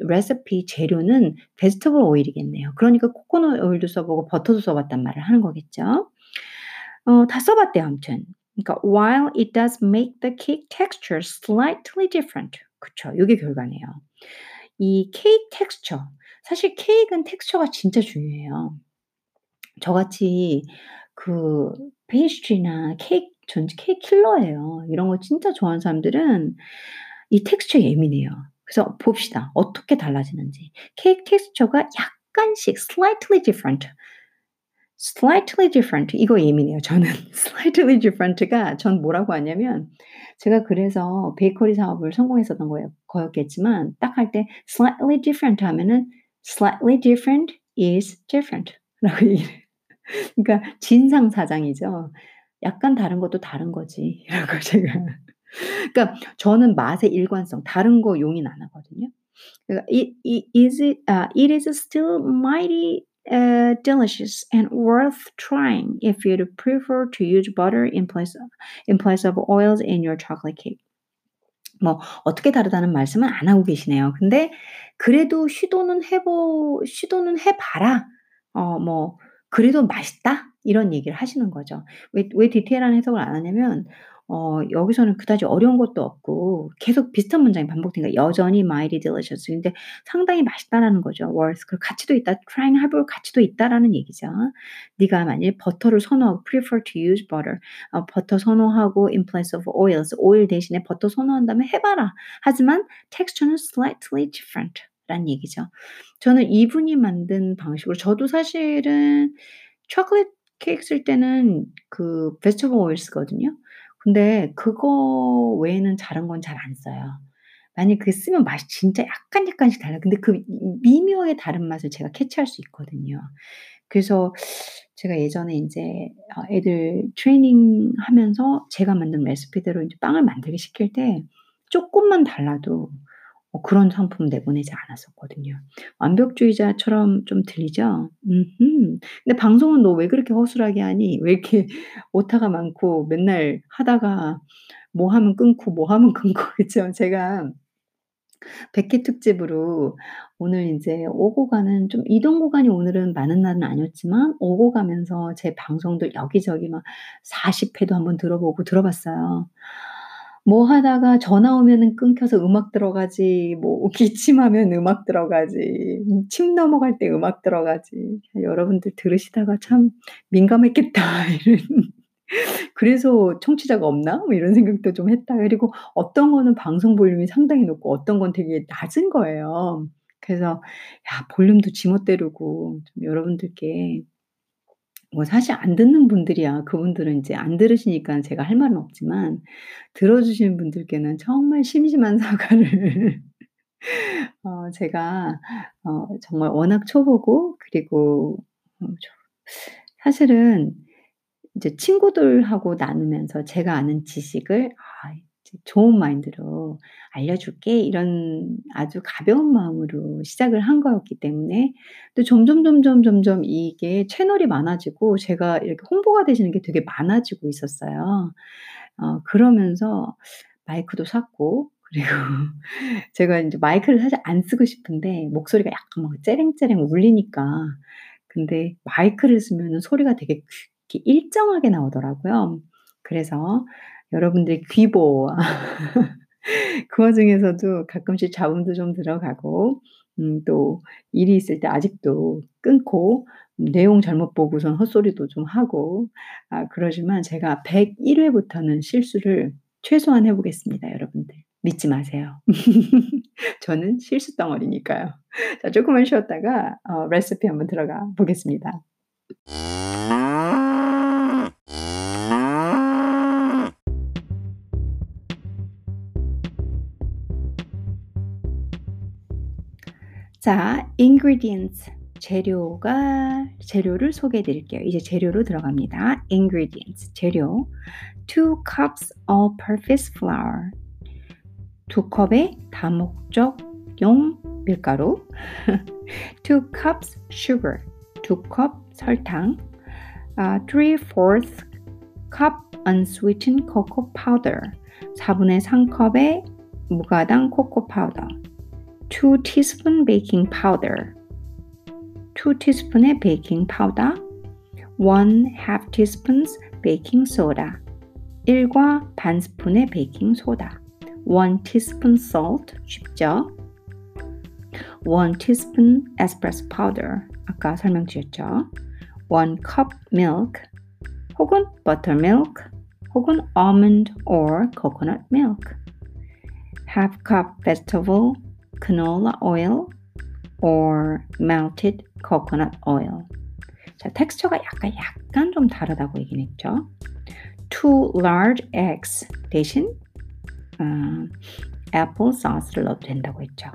레시피 재료는 베스터블 오일이겠네요. 그러니까 코코넛 오일도 써보고 버터도 써봤단 말을 하는 거겠죠. 어, 다 써봤대요, 아무튼. 그러니까 while it does make the cake texture slightly different. 그쵸. 이게 결과네요. 이 케이크 텍스처. 사실 케이크는 텍스처가 진짜 중요해요. 저같이 그 페이스트리나 케이크 전 케이크 킬러예요. 이런 거 진짜 좋아하는 사람들은 이 텍스처 예민해요. 그래서 봅시다. 어떻게 달라지는지. 케이크 텍스처가 약간씩 slightly different. Slightly different 이거 예민해요. 저는 slightly different가 전 뭐라고 하냐면 제가 그래서 베이커리 사업을 성공했었던 거예요. 거였겠지만 딱 할 때 slightly different 하면은 slightly different is different라고 얘기를. 그러니까 진상 사장이죠. 약간 다른 것도 다른 거지. 라고 제가. 그러니까 저는 맛의 일관성 다른 거 용인 안 하거든요. 그러니까 it, it, is it, uh, it is still mighty uh, delicious and worth trying if you prefer to use butter in place of, in place of oils in your chocolate cake. 뭐 어떻게 다르다는 말씀은 안 하고 계시네요. 근데 그래도 시도는 해보 시도는 해봐라. 어 뭐 그래도 맛있다 이런 얘기를 하시는 거죠. 왜, 왜 디테일한 해석을 안 하냐면 어 여기서는 그다지 어려운 것도 없고 계속 비슷한 문장이 반복되니까 여전히 mighty delicious. 근데 상당히 맛있다라는 거죠. worth 그 가치도 있다. trying 해볼 가치도 있다라는 얘기죠. 네가 만일 버터를 선호하고 prefer to use butter. 어 버터 선호하고 in place of oils. 오일 대신에 버터 선호한다면 해 봐라. 하지만 texture는 slightly different 라는 얘기죠. 저는 이분이 만든 방식으로 저도 사실은 초콜릿 케이크 쓸 때는 그 oil 쓰거든요. 근데 그거 외에는 다른 건 잘 안 써요. 만약 그 쓰면 맛이 진짜 약간 약간씩 달라요. 근데 그 미묘하게 다른 맛을 제가 캐치할 수 있거든요. 그래서 제가 예전에 인제 어 애들 트레이닝 하면서 제가 만든 레시피대로 인제 빵을 만들기 시킬 때 쪼끔만 달라도 어 그런 상품 내보내지 않았었거든요. 완벽주의자처럼 좀 들리죠? 음흠. 근데 방송은 "너 왜 그렇게 허술하게 하니? 왜 이렇게 오타가 많고 맨날 하다가 뭐 하면 끊고 뭐 하면 끊고." 그쵸? 제가 100회 특집으로 오늘 인제 오고 가는 좀 이동 구간이 오늘은 많은 날은 아니었지만 오고 가면서 제 방송들 여기저기 막 40 회도 한번 들어보고 들어봤어요. 뭐 하다가 전화 오면은 끊겨서 음악 들어가지 뭐 기침하면 음악 들어가지 음침 넘어갈 때 음악 들어가지. 여러분들 들으시다가 '참 민감했겠다.' 이런 '그래서 청취자가 없나?' 뭐 이런 생각도 좀 했다가 그리고 어떤 거는 방송 볼륨이 상당히 높고 어떤 건 되게 낮은 거예요. 그래서 야 볼륨도 지멋대로고 좀 여러분들께 뭐 사실 안 듣는 분들이야. 그분들은 인제 안 들으시니까 제가 할 말은 없지만 들어 주시는 분들께는 정말 심심한 사과를 어 제가 어 정말 워낙 초보고 그리고 어저 사실은 이제 친구들하고 나누면서 제가 아는 지식을 아 이제 좋은 마인드로 알려줄게 이런 아주 가벼운 마음으로 시작을 한 거였기 때문에 또 점점, 점점, 점점 이게 채널이 많아지고 제가 이렇게 홍보가 되시는 게 되게 많아지고 있었어요. 어 그러면서 마이크도 샀고 그리고 제가 인제 마이크를 사실 안 쓰고 싶은데 목소리가 약간 막 째랭째랭 울리니까 근데 마이크를 쓰면은 소리가 되게 일정하게 나오더라고요. 그래서 여러분들의 귀 보호와 그 와중에서도 가끔씩 잡음도 좀 들어가고 음 또 일이 있을 때 아직도 끊고 내용 잘못 보고선 헛소리도 좀 하고 아 그러지만 제가 101 회부터는 실수를 최소한 해 보겠습니다 여러분들. 믿지 마세요. 저는 실수 덩어리니까요. 자 조금만 쉬었다가 어 레시피 한번 들어가 보겠습니다. 자 ingredients 재료가 재료를 소개해 드릴게요. 이제 재료로 들어갑니다. ingredients 재료 2 cups all-purpose flour 2 컵의 다목적용 밀가루 2 cups sugar 2컵 설탕 아3/4 cup unsweetened cocoa powder 4분의 3 컵의 무가당 코코 파우더 2 teaspoon baking powder 2 teaspoon의 베이킹 파우더 1 half teaspoons 베이킹 소다 1과 반 스푼의 베이킹 소다 1 teaspoon salt 쉽죠? 1 teaspoon espresso powder 아까 설명드렸죠? 1 cup milk 혹은 buttermilk 혹은 almond or coconut milk half cup vegetable Canola oil or melted coconut oil. 자, 텍스처가 약간 약간 좀 다르다고 얘기는 했죠. two large eggs 대신 어, apple sauce를 넣어도 된다고 했죠.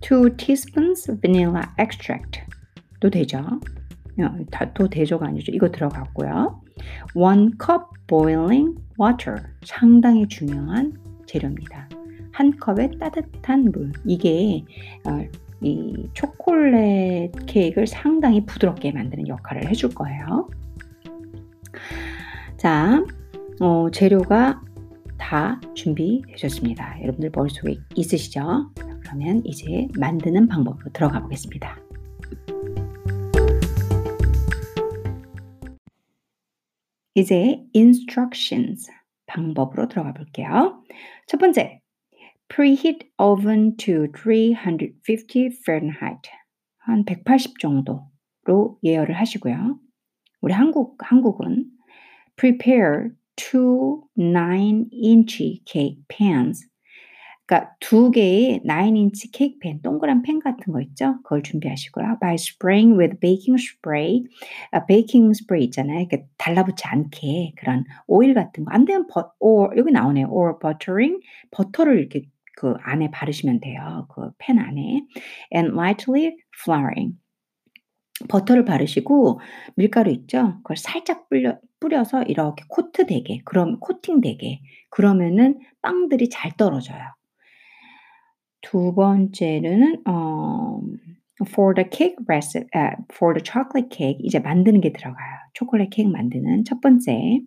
two teaspoons vanilla extract도 되죠. 또 대조가 아니죠. 이거 들어갔고요. one cup boiling water 상당히 중요한 재료입니다. 한 컵의 따뜻한 물. 이게 어, 이 초콜릿 케이크를 상당히 부드럽게 만드는 역할을 해줄 거예요. 자, 어, 재료가 다 준비되셨습니다. 여러분들 머릿속에 있으시죠? 그러면 이제 만드는 방법으로 들어가 보겠습니다. 이제 instructions 방법으로 들어가 볼게요. 첫 번째, preheat oven to 350 Fahrenheit. 한 180 정도로 예열을 하시고요. 우리 한국, 한국은 prepare two 9-inch cake pans. 그러니까 두 개의 9인치 케이크 팬, 동그란 팬 같은 거 있죠? 그걸 준비하시고요. By spraying with baking spray, 아, 베이킹 스프레이 있잖아요. 이렇게 달라붙지 않게 그런 오일 같은 거. 안 되면 버, or 여기 나오네요. or buttering, 버터를 이렇게 그 안에 바르시면 돼요. 그 팬 안에. And lightly flouring. 버터를 바르시고 밀가루 있죠? 그걸 살짝 뿌려, 뿌려서 이렇게 코트 되게, 그럼 코팅 되게. 그러면은 빵들이 잘 떨어져요. 두 번째는 어 for the cake recipe, 아, for the chocolate cake 이제 만드는 게 들어가요. 초콜릿 케이크 만드는 첫 번째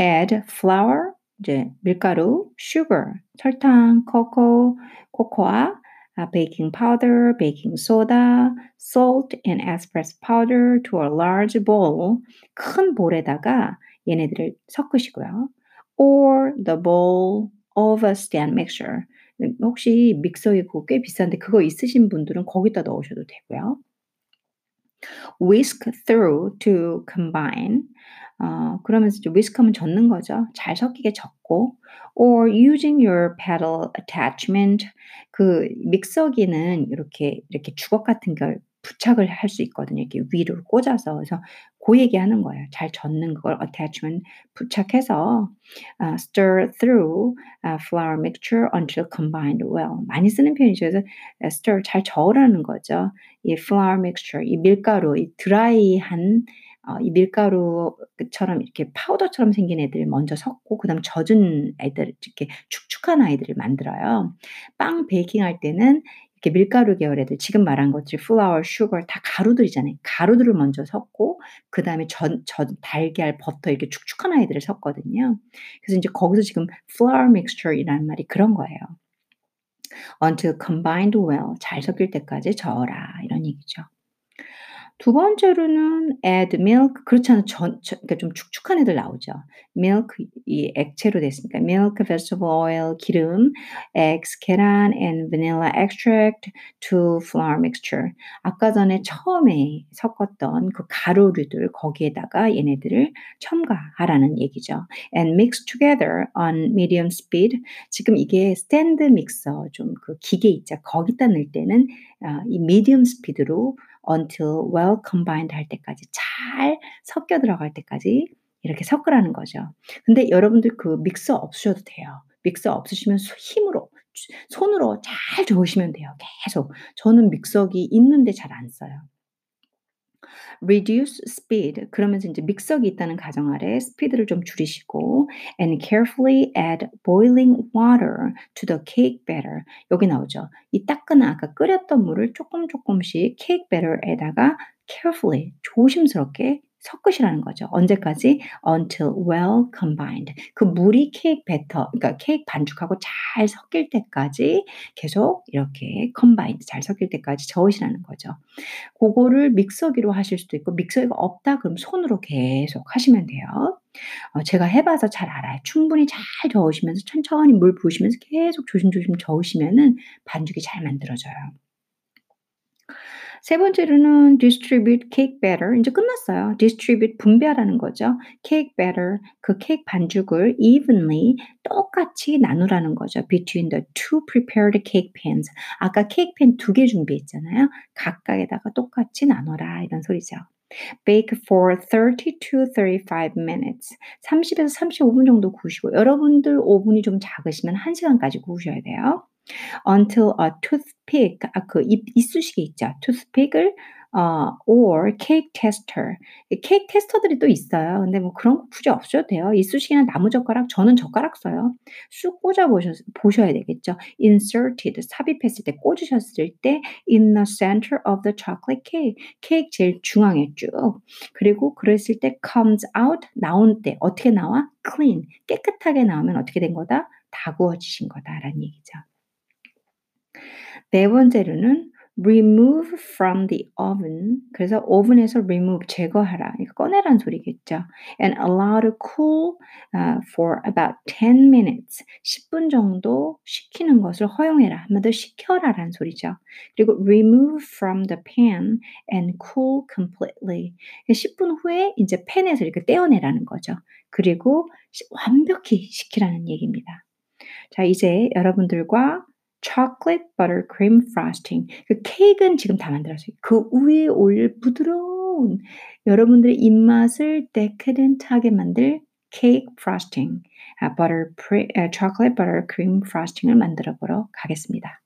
add flour 이제 밀가루, sugar, 설탕, 코코, 코코아, 아, baking powder, baking soda, salt and espresso powder to a large bowl 큰 볼에다가 얘네들을 섞으시고요. or the bowl of a stand mixture 혹시 믹서기 그거 꽤 비싼데 그거 있으신 분들은 거기다 넣으셔도 되고요. Whisk through to combine. 어, 그러면서 이제 whisk하면 젓는 거죠. 잘 섞이게 젓고 or using your pedal attachment 그 믹서기는 이렇게 이렇게 주걱 같은 걸 부착을 할 수 있거든요. 이렇게 위로 꽂아서 그래서 그 얘기하는 거예요. 잘 젓는 걸 attachment 부착해서 uh, stir through uh, flour mixture until combined well. 많이 쓰는 표현이죠. 그래서 stir 잘 저으라는 거죠. 이 flour mixture, 이 밀가루, 이 dry한 어, 이 밀가루처럼 이렇게 파우더처럼 생긴 애들 먼저 섞고 그다음 젖은 애들 이렇게 축축한 아이들을 만들어요. 빵 베이킹 할 때는 이렇게 밀가루 계열 애들 지금 말한 것들이 flour, sugar 다 가루들이잖아요. 가루들을 먼저 섞고 그 다음에 전, 전 달걀, 버터 이렇게 축축한 아이들을 섞거든요. 그래서 이제 거기서 지금 flour mixture이라는 말이 그런 거예요. until combined well 잘 섞일 때까지 저어라 이런 얘기죠. 두 번째로는 add milk 그렇지 않은 전, 전 그러니까 좀 축축한 애들 나오죠. milk 이 액체로 됐으니까 milk, vegetable oil, 기름, eggs, 계란 and vanilla extract to flour mixture. 아까 전에 처음에 섞었던 그 가루류들 거기에다가 얘네들을 첨가하라는 얘기죠. and mix together on medium speed. 지금 이게 스탠드 믹서 좀 그 기계 있죠. 거기다 넣을 때는 어, 이 medium speed로 until well combined 할 때까지 잘 섞여 들어갈 때까지 이렇게 섞으라는 거죠. 근데 여러분들 그 믹서 없으셔도 돼요. 믹서 없으시면 힘으로 손으로 잘 저으시면 돼요. 계속. 저는 믹서기 있는데 잘 안 써요. Reduce speed 그러면서 이제 믹서기 있다는 가정 아래 스피드를 좀 줄이시고 and carefully add boiling water to the cake batter 여기 나오죠. 이 따끈한 아까 끓였던 물을 조금 조금씩 케이크 배터에다가 carefully 조심스럽게 섞으시라는 거죠. 언제까지? until well combined. 그 물이 케이크 배터, 그러니까 케이크 반죽하고 잘 섞일 때까지 계속 이렇게 combined, 잘 섞일 때까지 저으시라는 거죠. 그거를 믹서기로 하실 수도 있고, 믹서기가 없다? 그럼 손으로 계속 하시면 돼요. 어, 제가 해봐서 잘 알아요. 충분히 잘 저으시면서 천천히 물 부으시면서 계속 조심조심 저으시면은 반죽이 잘 만들어져요. 세 번째로는 distribute cake batter. 이제 끝났어요. distribute 분배하라는 거죠. cake batter 그 케이크 반죽을 evenly 똑같이 나누라는 거죠. between the two prepared cake pans. 아까 케이크 팬 두 개 준비했잖아요. 각각에다가 똑같이 나눠라 이런 소리죠. bake for 30 to 35 minutes. 30에서 35분 정도 구우시고 여러분들 오븐이 좀 작으시면 1시간까지 구우셔야 돼요. Until a toothpick 아, 그 입, 이쑤시개 있죠. toothpick을 어, or cake tester. 케이크 테스터들이 또 있어요. 근데 뭐 그런 거 굳이 없어도 돼요. 이쑤시개나 나무 젓가락, 저는 젓가락 써요. 쑥 꽂아 보셔, 보셔야 되겠죠. inserted, 삽입했을 때, 꽂으셨을 때 in the center of the chocolate cake. 케이크 제일 중앙에 쭉. 그리고 그랬을 때 comes out, 나온 때 어떻게 나와? clean, 깨끗하게 나오면 어떻게 된 거다? 다 구워지신 거다라는 얘기죠. 네 번째로는 remove from the oven. 그래서 오븐에서 remove 제거하라. 꺼내란 소리겠죠. And allow to cool uh, for about 10 minutes. 10분 정도 식히는 것을 허용해라. 한마디로 식혀라라는 소리죠. 그리고 remove from the pan and cool completely. 10분 후에 이제 팬에서 이렇게 떼어내라는 거죠. 그리고 완벽히 식히라는 얘기입니다. 자, 이제 여러분들과 chocolate butter cream frosting. 그 케이크는 지금 다 만들었어요. 그 위에 올릴 부드러운 여러분들의 입맛을 데카덴트하게 만들 케이크 프로스팅, 아, 아, chocolate butter cream frosting을 만들어 보러 가겠습니다.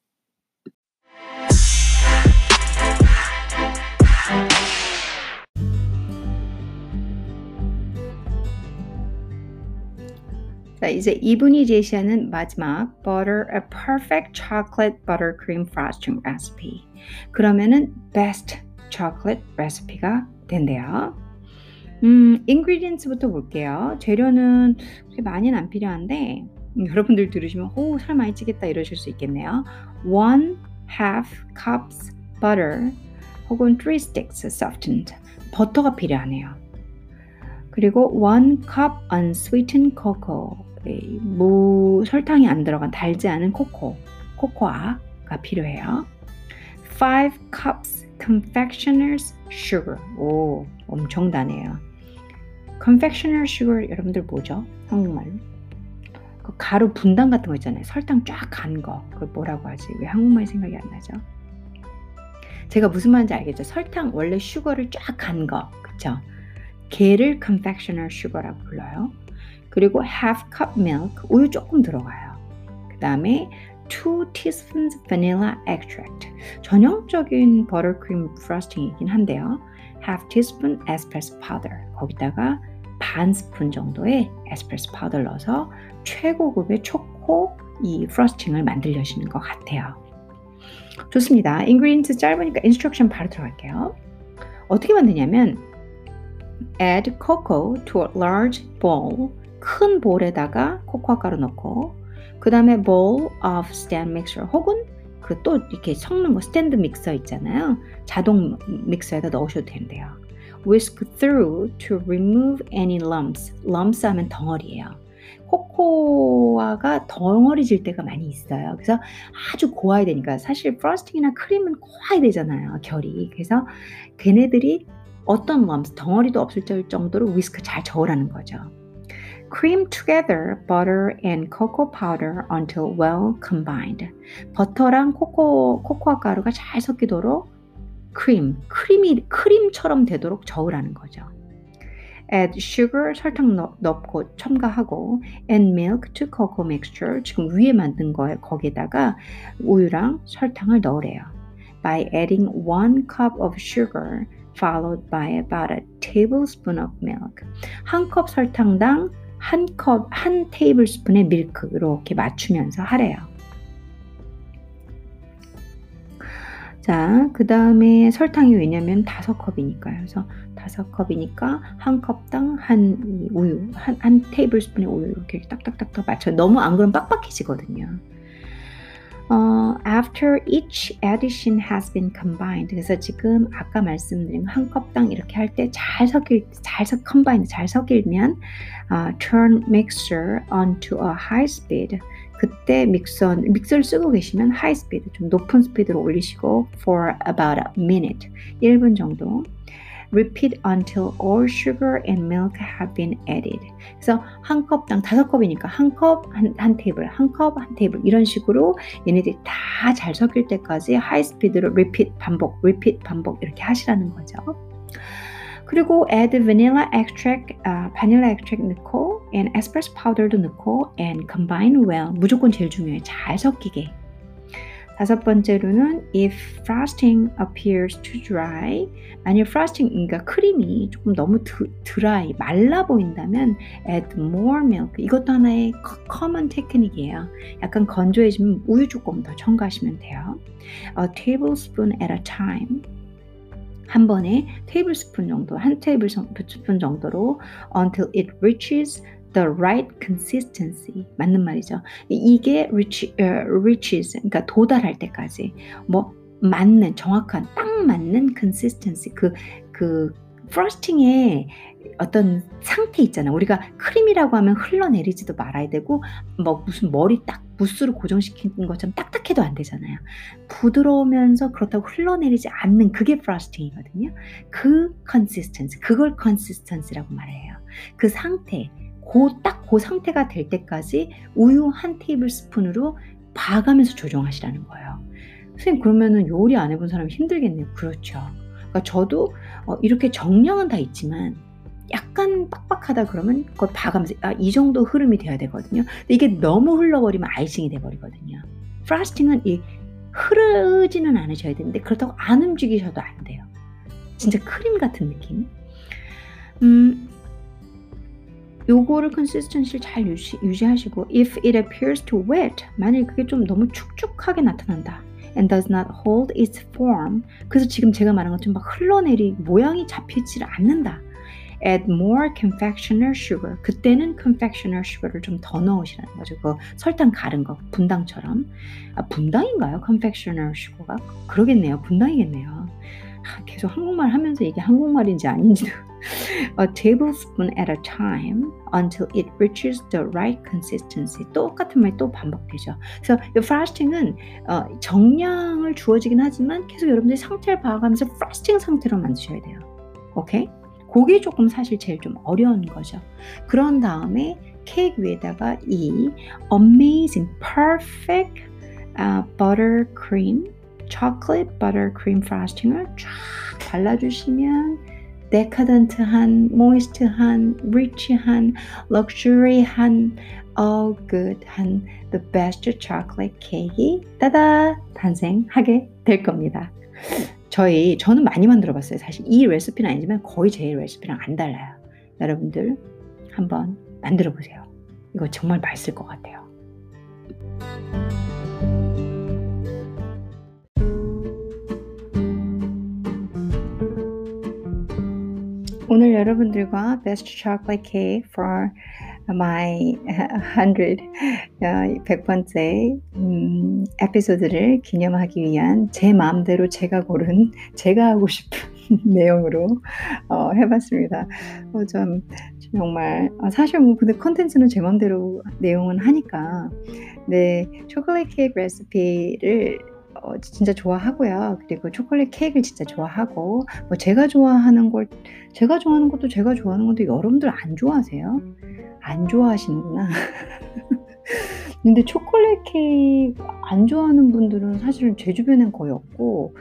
자, 이제 이분이 제시하는 마지막 butter a perfect chocolate buttercream frosting recipe. 그러면은 best chocolate recipe가 된대요. 음, ingredients부터 볼게요. 재료는 많이는 안 필요한데 음, 여러분들 들으시면 오, 살 많이 찌겠다 이러실 수 있겠네요. one half cups butter 혹은 three sticks softened 버터가 필요하네요. 그리고 one cup unsweetened cocoa 무 설탕이 안 들어간 달지 않은 코코, 코코아가 필요해요. 5 cups confectioner's sugar. 오, 엄청 다네요. confectioner sugar 여러분들 뭐죠? 한국말로? 그 가루 분당 같은 거 있잖아요. 설탕 쫙 간 거. 그걸 뭐라고 하지? 왜 한국말 생각이 안 나죠? 제가 무슨 말인지 알겠죠? 설탕 원래 슈거를 쫙 간 거. 그쵸? 걔를 confectioner sugar라고 불러요. 그리고 half cup milk, 우유 조금 들어가요. 그 다음에 2 teaspoons vanilla extract. 전형적인 버터크림 프로스팅이긴 한데요. half teaspoon espresso powder. 거기다가 반 스푼 정도의 에스프레소 파우더를 넣어서 최고급의 초코 이 프로스팅을 만들려시는 것 같아요. 좋습니다. ingredients 짧으니까 instruction 바로 들어갈게요. 어떻게 만드냐면 add cocoa to a large bowl 큰 볼에다가 코코아 가루 넣고 그 다음에 bowl of stand mixer 혹은 그 또 이렇게 섞는 거 스탠드 믹서 있잖아요. 자동 믹서에다 넣으셔도 된대요. Whisk through to remove any lumps. lumps 하면 덩어리예요. 코코아가 덩어리질 때가 많이 있어요. 그래서 아주 고와야 되니까 사실 프로스팅이나 크림은 고와야 되잖아요. 결이. 그래서 걔네들이 어떤 lumps 덩어리도 없을 정도로 위스크 잘 저으라는 거죠. Cream together butter and cocoa powder until well combined. 버터랑 코코 코코아 가루가 잘 섞이도록 크림, 크림이 크림처럼 되도록 저으라는 거죠. Add sugar 설탕 넣, 넣고 첨가하고 and milk to cocoa mixture 지금 위에 만든 거에 거기다가 우유랑 설탕을 넣으래요. By adding one cup of sugar followed by about a tablespoon of milk. 한 컵 설탕당 한 컵, 한 테이블 스푼의 밀크 이렇게 맞추면서 하래요. 자, 그 다음에 설탕이 왜냐면 다섯 컵이니까요. 그래서 다섯 컵이니까 한 컵당 한 우유, 한, 한 테이블 스푼의 우유 이렇게 딱딱딱딱 맞춰. 너무 안 그러면 빡빡해지거든요. 어, after each addition has been combined. 그래서 지금 아까 말씀드린 한 컵당 이렇게 할 때 잘 섞일, 잘 섞, combine, 잘 섞이면 uh, turn mixer onto a high speed. 그때 믹서, 믹서를 쓰고 계시면 high speed, 좀 높은 스피드로 올리시고 for about a minute, 1분 정도. Repeat until all sugar and milk have been added. 그래서 한 컵당 다섯 컵이니까 한 컵, 한, 한 테이블, 한 컵, 한 테이블 이런 식으로 얘네들이 다 잘 섞일 때까지 high speed로 repeat 반복, repeat 반복 이렇게 하시라는 거죠. 그리고 add vanilla extract, 아, vanilla extract 넣고 and espresso powder도 넣고 and combine well. 무조건 제일 중요해. 잘 섞이게. 다섯 번째로는 if frosting appears too dry 만약 frosting 그러니까 크림이 조금 너무 d, dry 말라 보인다면 add more milk 이것도 하나의 common 테크닉이에요. 약간 건조해지면 우유 조금 더 첨가하시면 돼요. A tablespoon at a time 한 번에 테이블 스푼 정도, 한 테이블 스푼 정도로 until it reaches the right consistency 맞는 말이죠. 이게 reach, uh, reaches 그러니까 도달할 때까지 뭐 맞는 정확한 딱 맞는 consistency 그그 프로스팅의 어떤 상태 있잖아. 우리가 크림이라고 하면 흘러내리지도 말아야 되고 뭐 무슨 머리 딱 무스로 고정시키는 것처럼 딱딱해도 안 되잖아요. 부드러우면서 그렇다고 흘러내리지 않는 그게 frosting이거든요. 그 consistence, 그걸 consistence라고 말해요. 그 상태, 딱 그 그 상태가 될 때까지 우유 한 tablespoon으로 봐가면서 조정하시라는 거예요. 선생님 그러면은 요리 안 해본 사람이 힘들겠네요. 그렇죠. 그러니까 저도 어, 이렇게 정량은 다 있지만 약간 빡빡하다 그러면 그걸 봐가면서 아, 이 정도 흐름이 돼야 되거든요. 이게 너무 흘러버리면 아이싱이 돼버리거든요. 프라스팅은 이 흐르지는 않으셔야 되는데 그렇다고 안 움직이셔도 안 돼요. 진짜 크림 같은 느낌. 음, 요거를 컨시스턴시를 잘 유지, 유지하시고 if it appears too wet 만일 그게 좀 너무 축축하게 나타난다 and does not hold its form 그래서 지금 제가 말한 것처럼 막 흘러내리 모양이 잡히지 않는다 add more confectioner sugar. 그때는 confectioner sugar를 좀 더 넣으시라는 거죠. 그 설탕 가른 거 분당처럼. 아, 분당인가요? confectioner sugar가? 그러겠네요. 분당이겠네요. 아, 계속 한국말 하면서 이게 한국말인지 아닌지도. A tablespoon at a time until it reaches the right consistency. 똑같은 말이 또 반복되죠. 그래서 이 frosting은 어, 정량을 주어지긴 하지만 계속 여러분들이 상태를 봐가면서 frosting 상태로 만드셔야 돼요. 오케이? 그게 조금 사실 제일 좀 어려운 거죠. 그런 다음에 케이크 위에다가 이 amazing, perfect uh, chocolate buttercream frosting을 쫙 발라주시면 데카던트한, 모이스트한, 리치한, 럭셔리한, all good한 the best chocolate 케이크 따다 탄생하게 될 겁니다. 저희 저는 많이 만들어 봤어요. 사실 이 레시피는 아니지만 거의 제 레시피랑 안 달라요. 여러분들 한번 만들어 보세요. 이거 정말 맛있을 것 같아요. 오늘 여러분들과 Best Chocolate Cake for my 100, 100번째 음, 에피소드를 기념하기 위한 제 마음대로 제가 고른 제가 하고 싶은 내용으로 어, 해봤습니다. 어, 좀 정말 아, 사실 뭐 근데 컨텐츠는 제 마음대로 내용은 하니까 네 초콜릿 케이크 레시피를 어, 진짜 좋아하고요. 그리고 초콜릿 케이크를 진짜 좋아하고 뭐 제가 좋아하는 걸 제가 좋아하는 것도 제가 좋아하는 건데 여러분들 안 좋아하세요? 안 좋아하시는구나. 근데 초콜릿 케이크 안 좋아하는 분들은 사실은 제 주변엔 거의 없고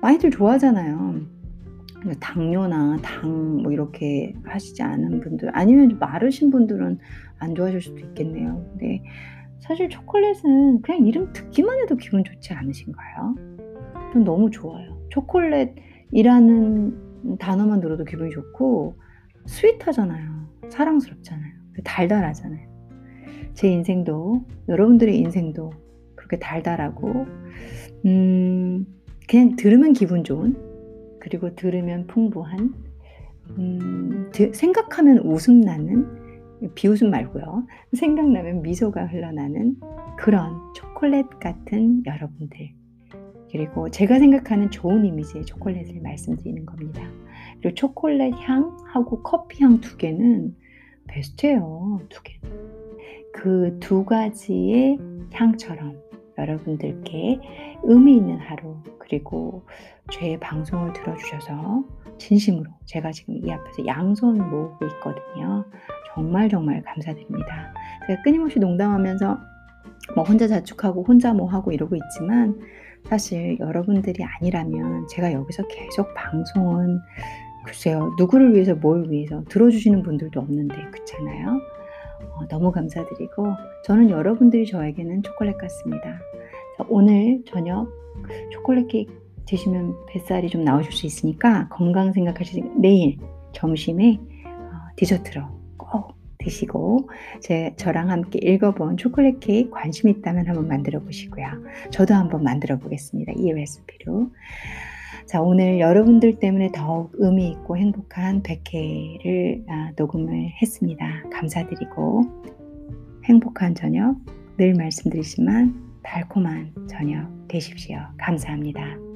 많이들 좋아하잖아요. 당뇨나 당 뭐 이렇게 하시지 않은 분들 아니면 마르신 분들은 안 좋아하실 수도 있겠네요. 근데 사실 초콜릿은 그냥 이름 듣기만 해도 기분 좋지 않으신가요? 전 너무 좋아요. 초콜릿이라는 단어만 들어도 기분이 좋고 스윗하잖아요. 사랑스럽잖아요. 달달하잖아요. 제 인생도 여러분들의 인생도 그렇게 달달하고 음, 그냥 들으면 기분 좋은 그리고 들으면 풍부한 음, 생각하면 웃음 나는 비웃음 말고요. 생각나면 미소가 흘러나는 그런 초콜릿 같은 여러분들. 그리고 제가 생각하는 좋은 이미지의 초콜릿을 말씀드리는 겁니다. 그리고 초콜릿 향하고 커피 향 두 개는 베스트예요. 두 개. 그 두 가지의 향처럼 여러분들께 의미 있는 하루 그리고 제 방송을 들어주셔서 진심으로 제가 지금 이 앞에서 양손 모으고 있거든요. 정말 정말 감사드립니다. 제가 끊임없이 농담하면서 뭐 혼자 자축하고 혼자 뭐 하고 이러고 있지만 사실 여러분들이 아니라면 제가 여기서 계속 방송은 글쎄요 누구를 위해서 뭘 위해서 들어주시는 분들도 없는데 그렇잖아요. 어, 너무 감사드리고 저는 여러분들이 저에게는 초콜릿 같습니다. 오늘 저녁 초콜릿 케이크 드시면 뱃살이 좀 나오실 수 있으니까 건강 생각하시고 내일 점심에 어, 디저트로 꼭 드시고 제 저랑 함께 읽어본 초콜릿 케이크 관심 있다면 한번 만들어 보시고요. 저도 한번 만들어 보겠습니다. 이 레시피로. 자, 오늘 여러분들 때문에 더욱 의미 있고 행복한 100회를 아, 녹음을 했습니다. 감사드리고 행복한 저녁 늘 말씀드리지만 달콤한 저녁 되십시오. 감사합니다.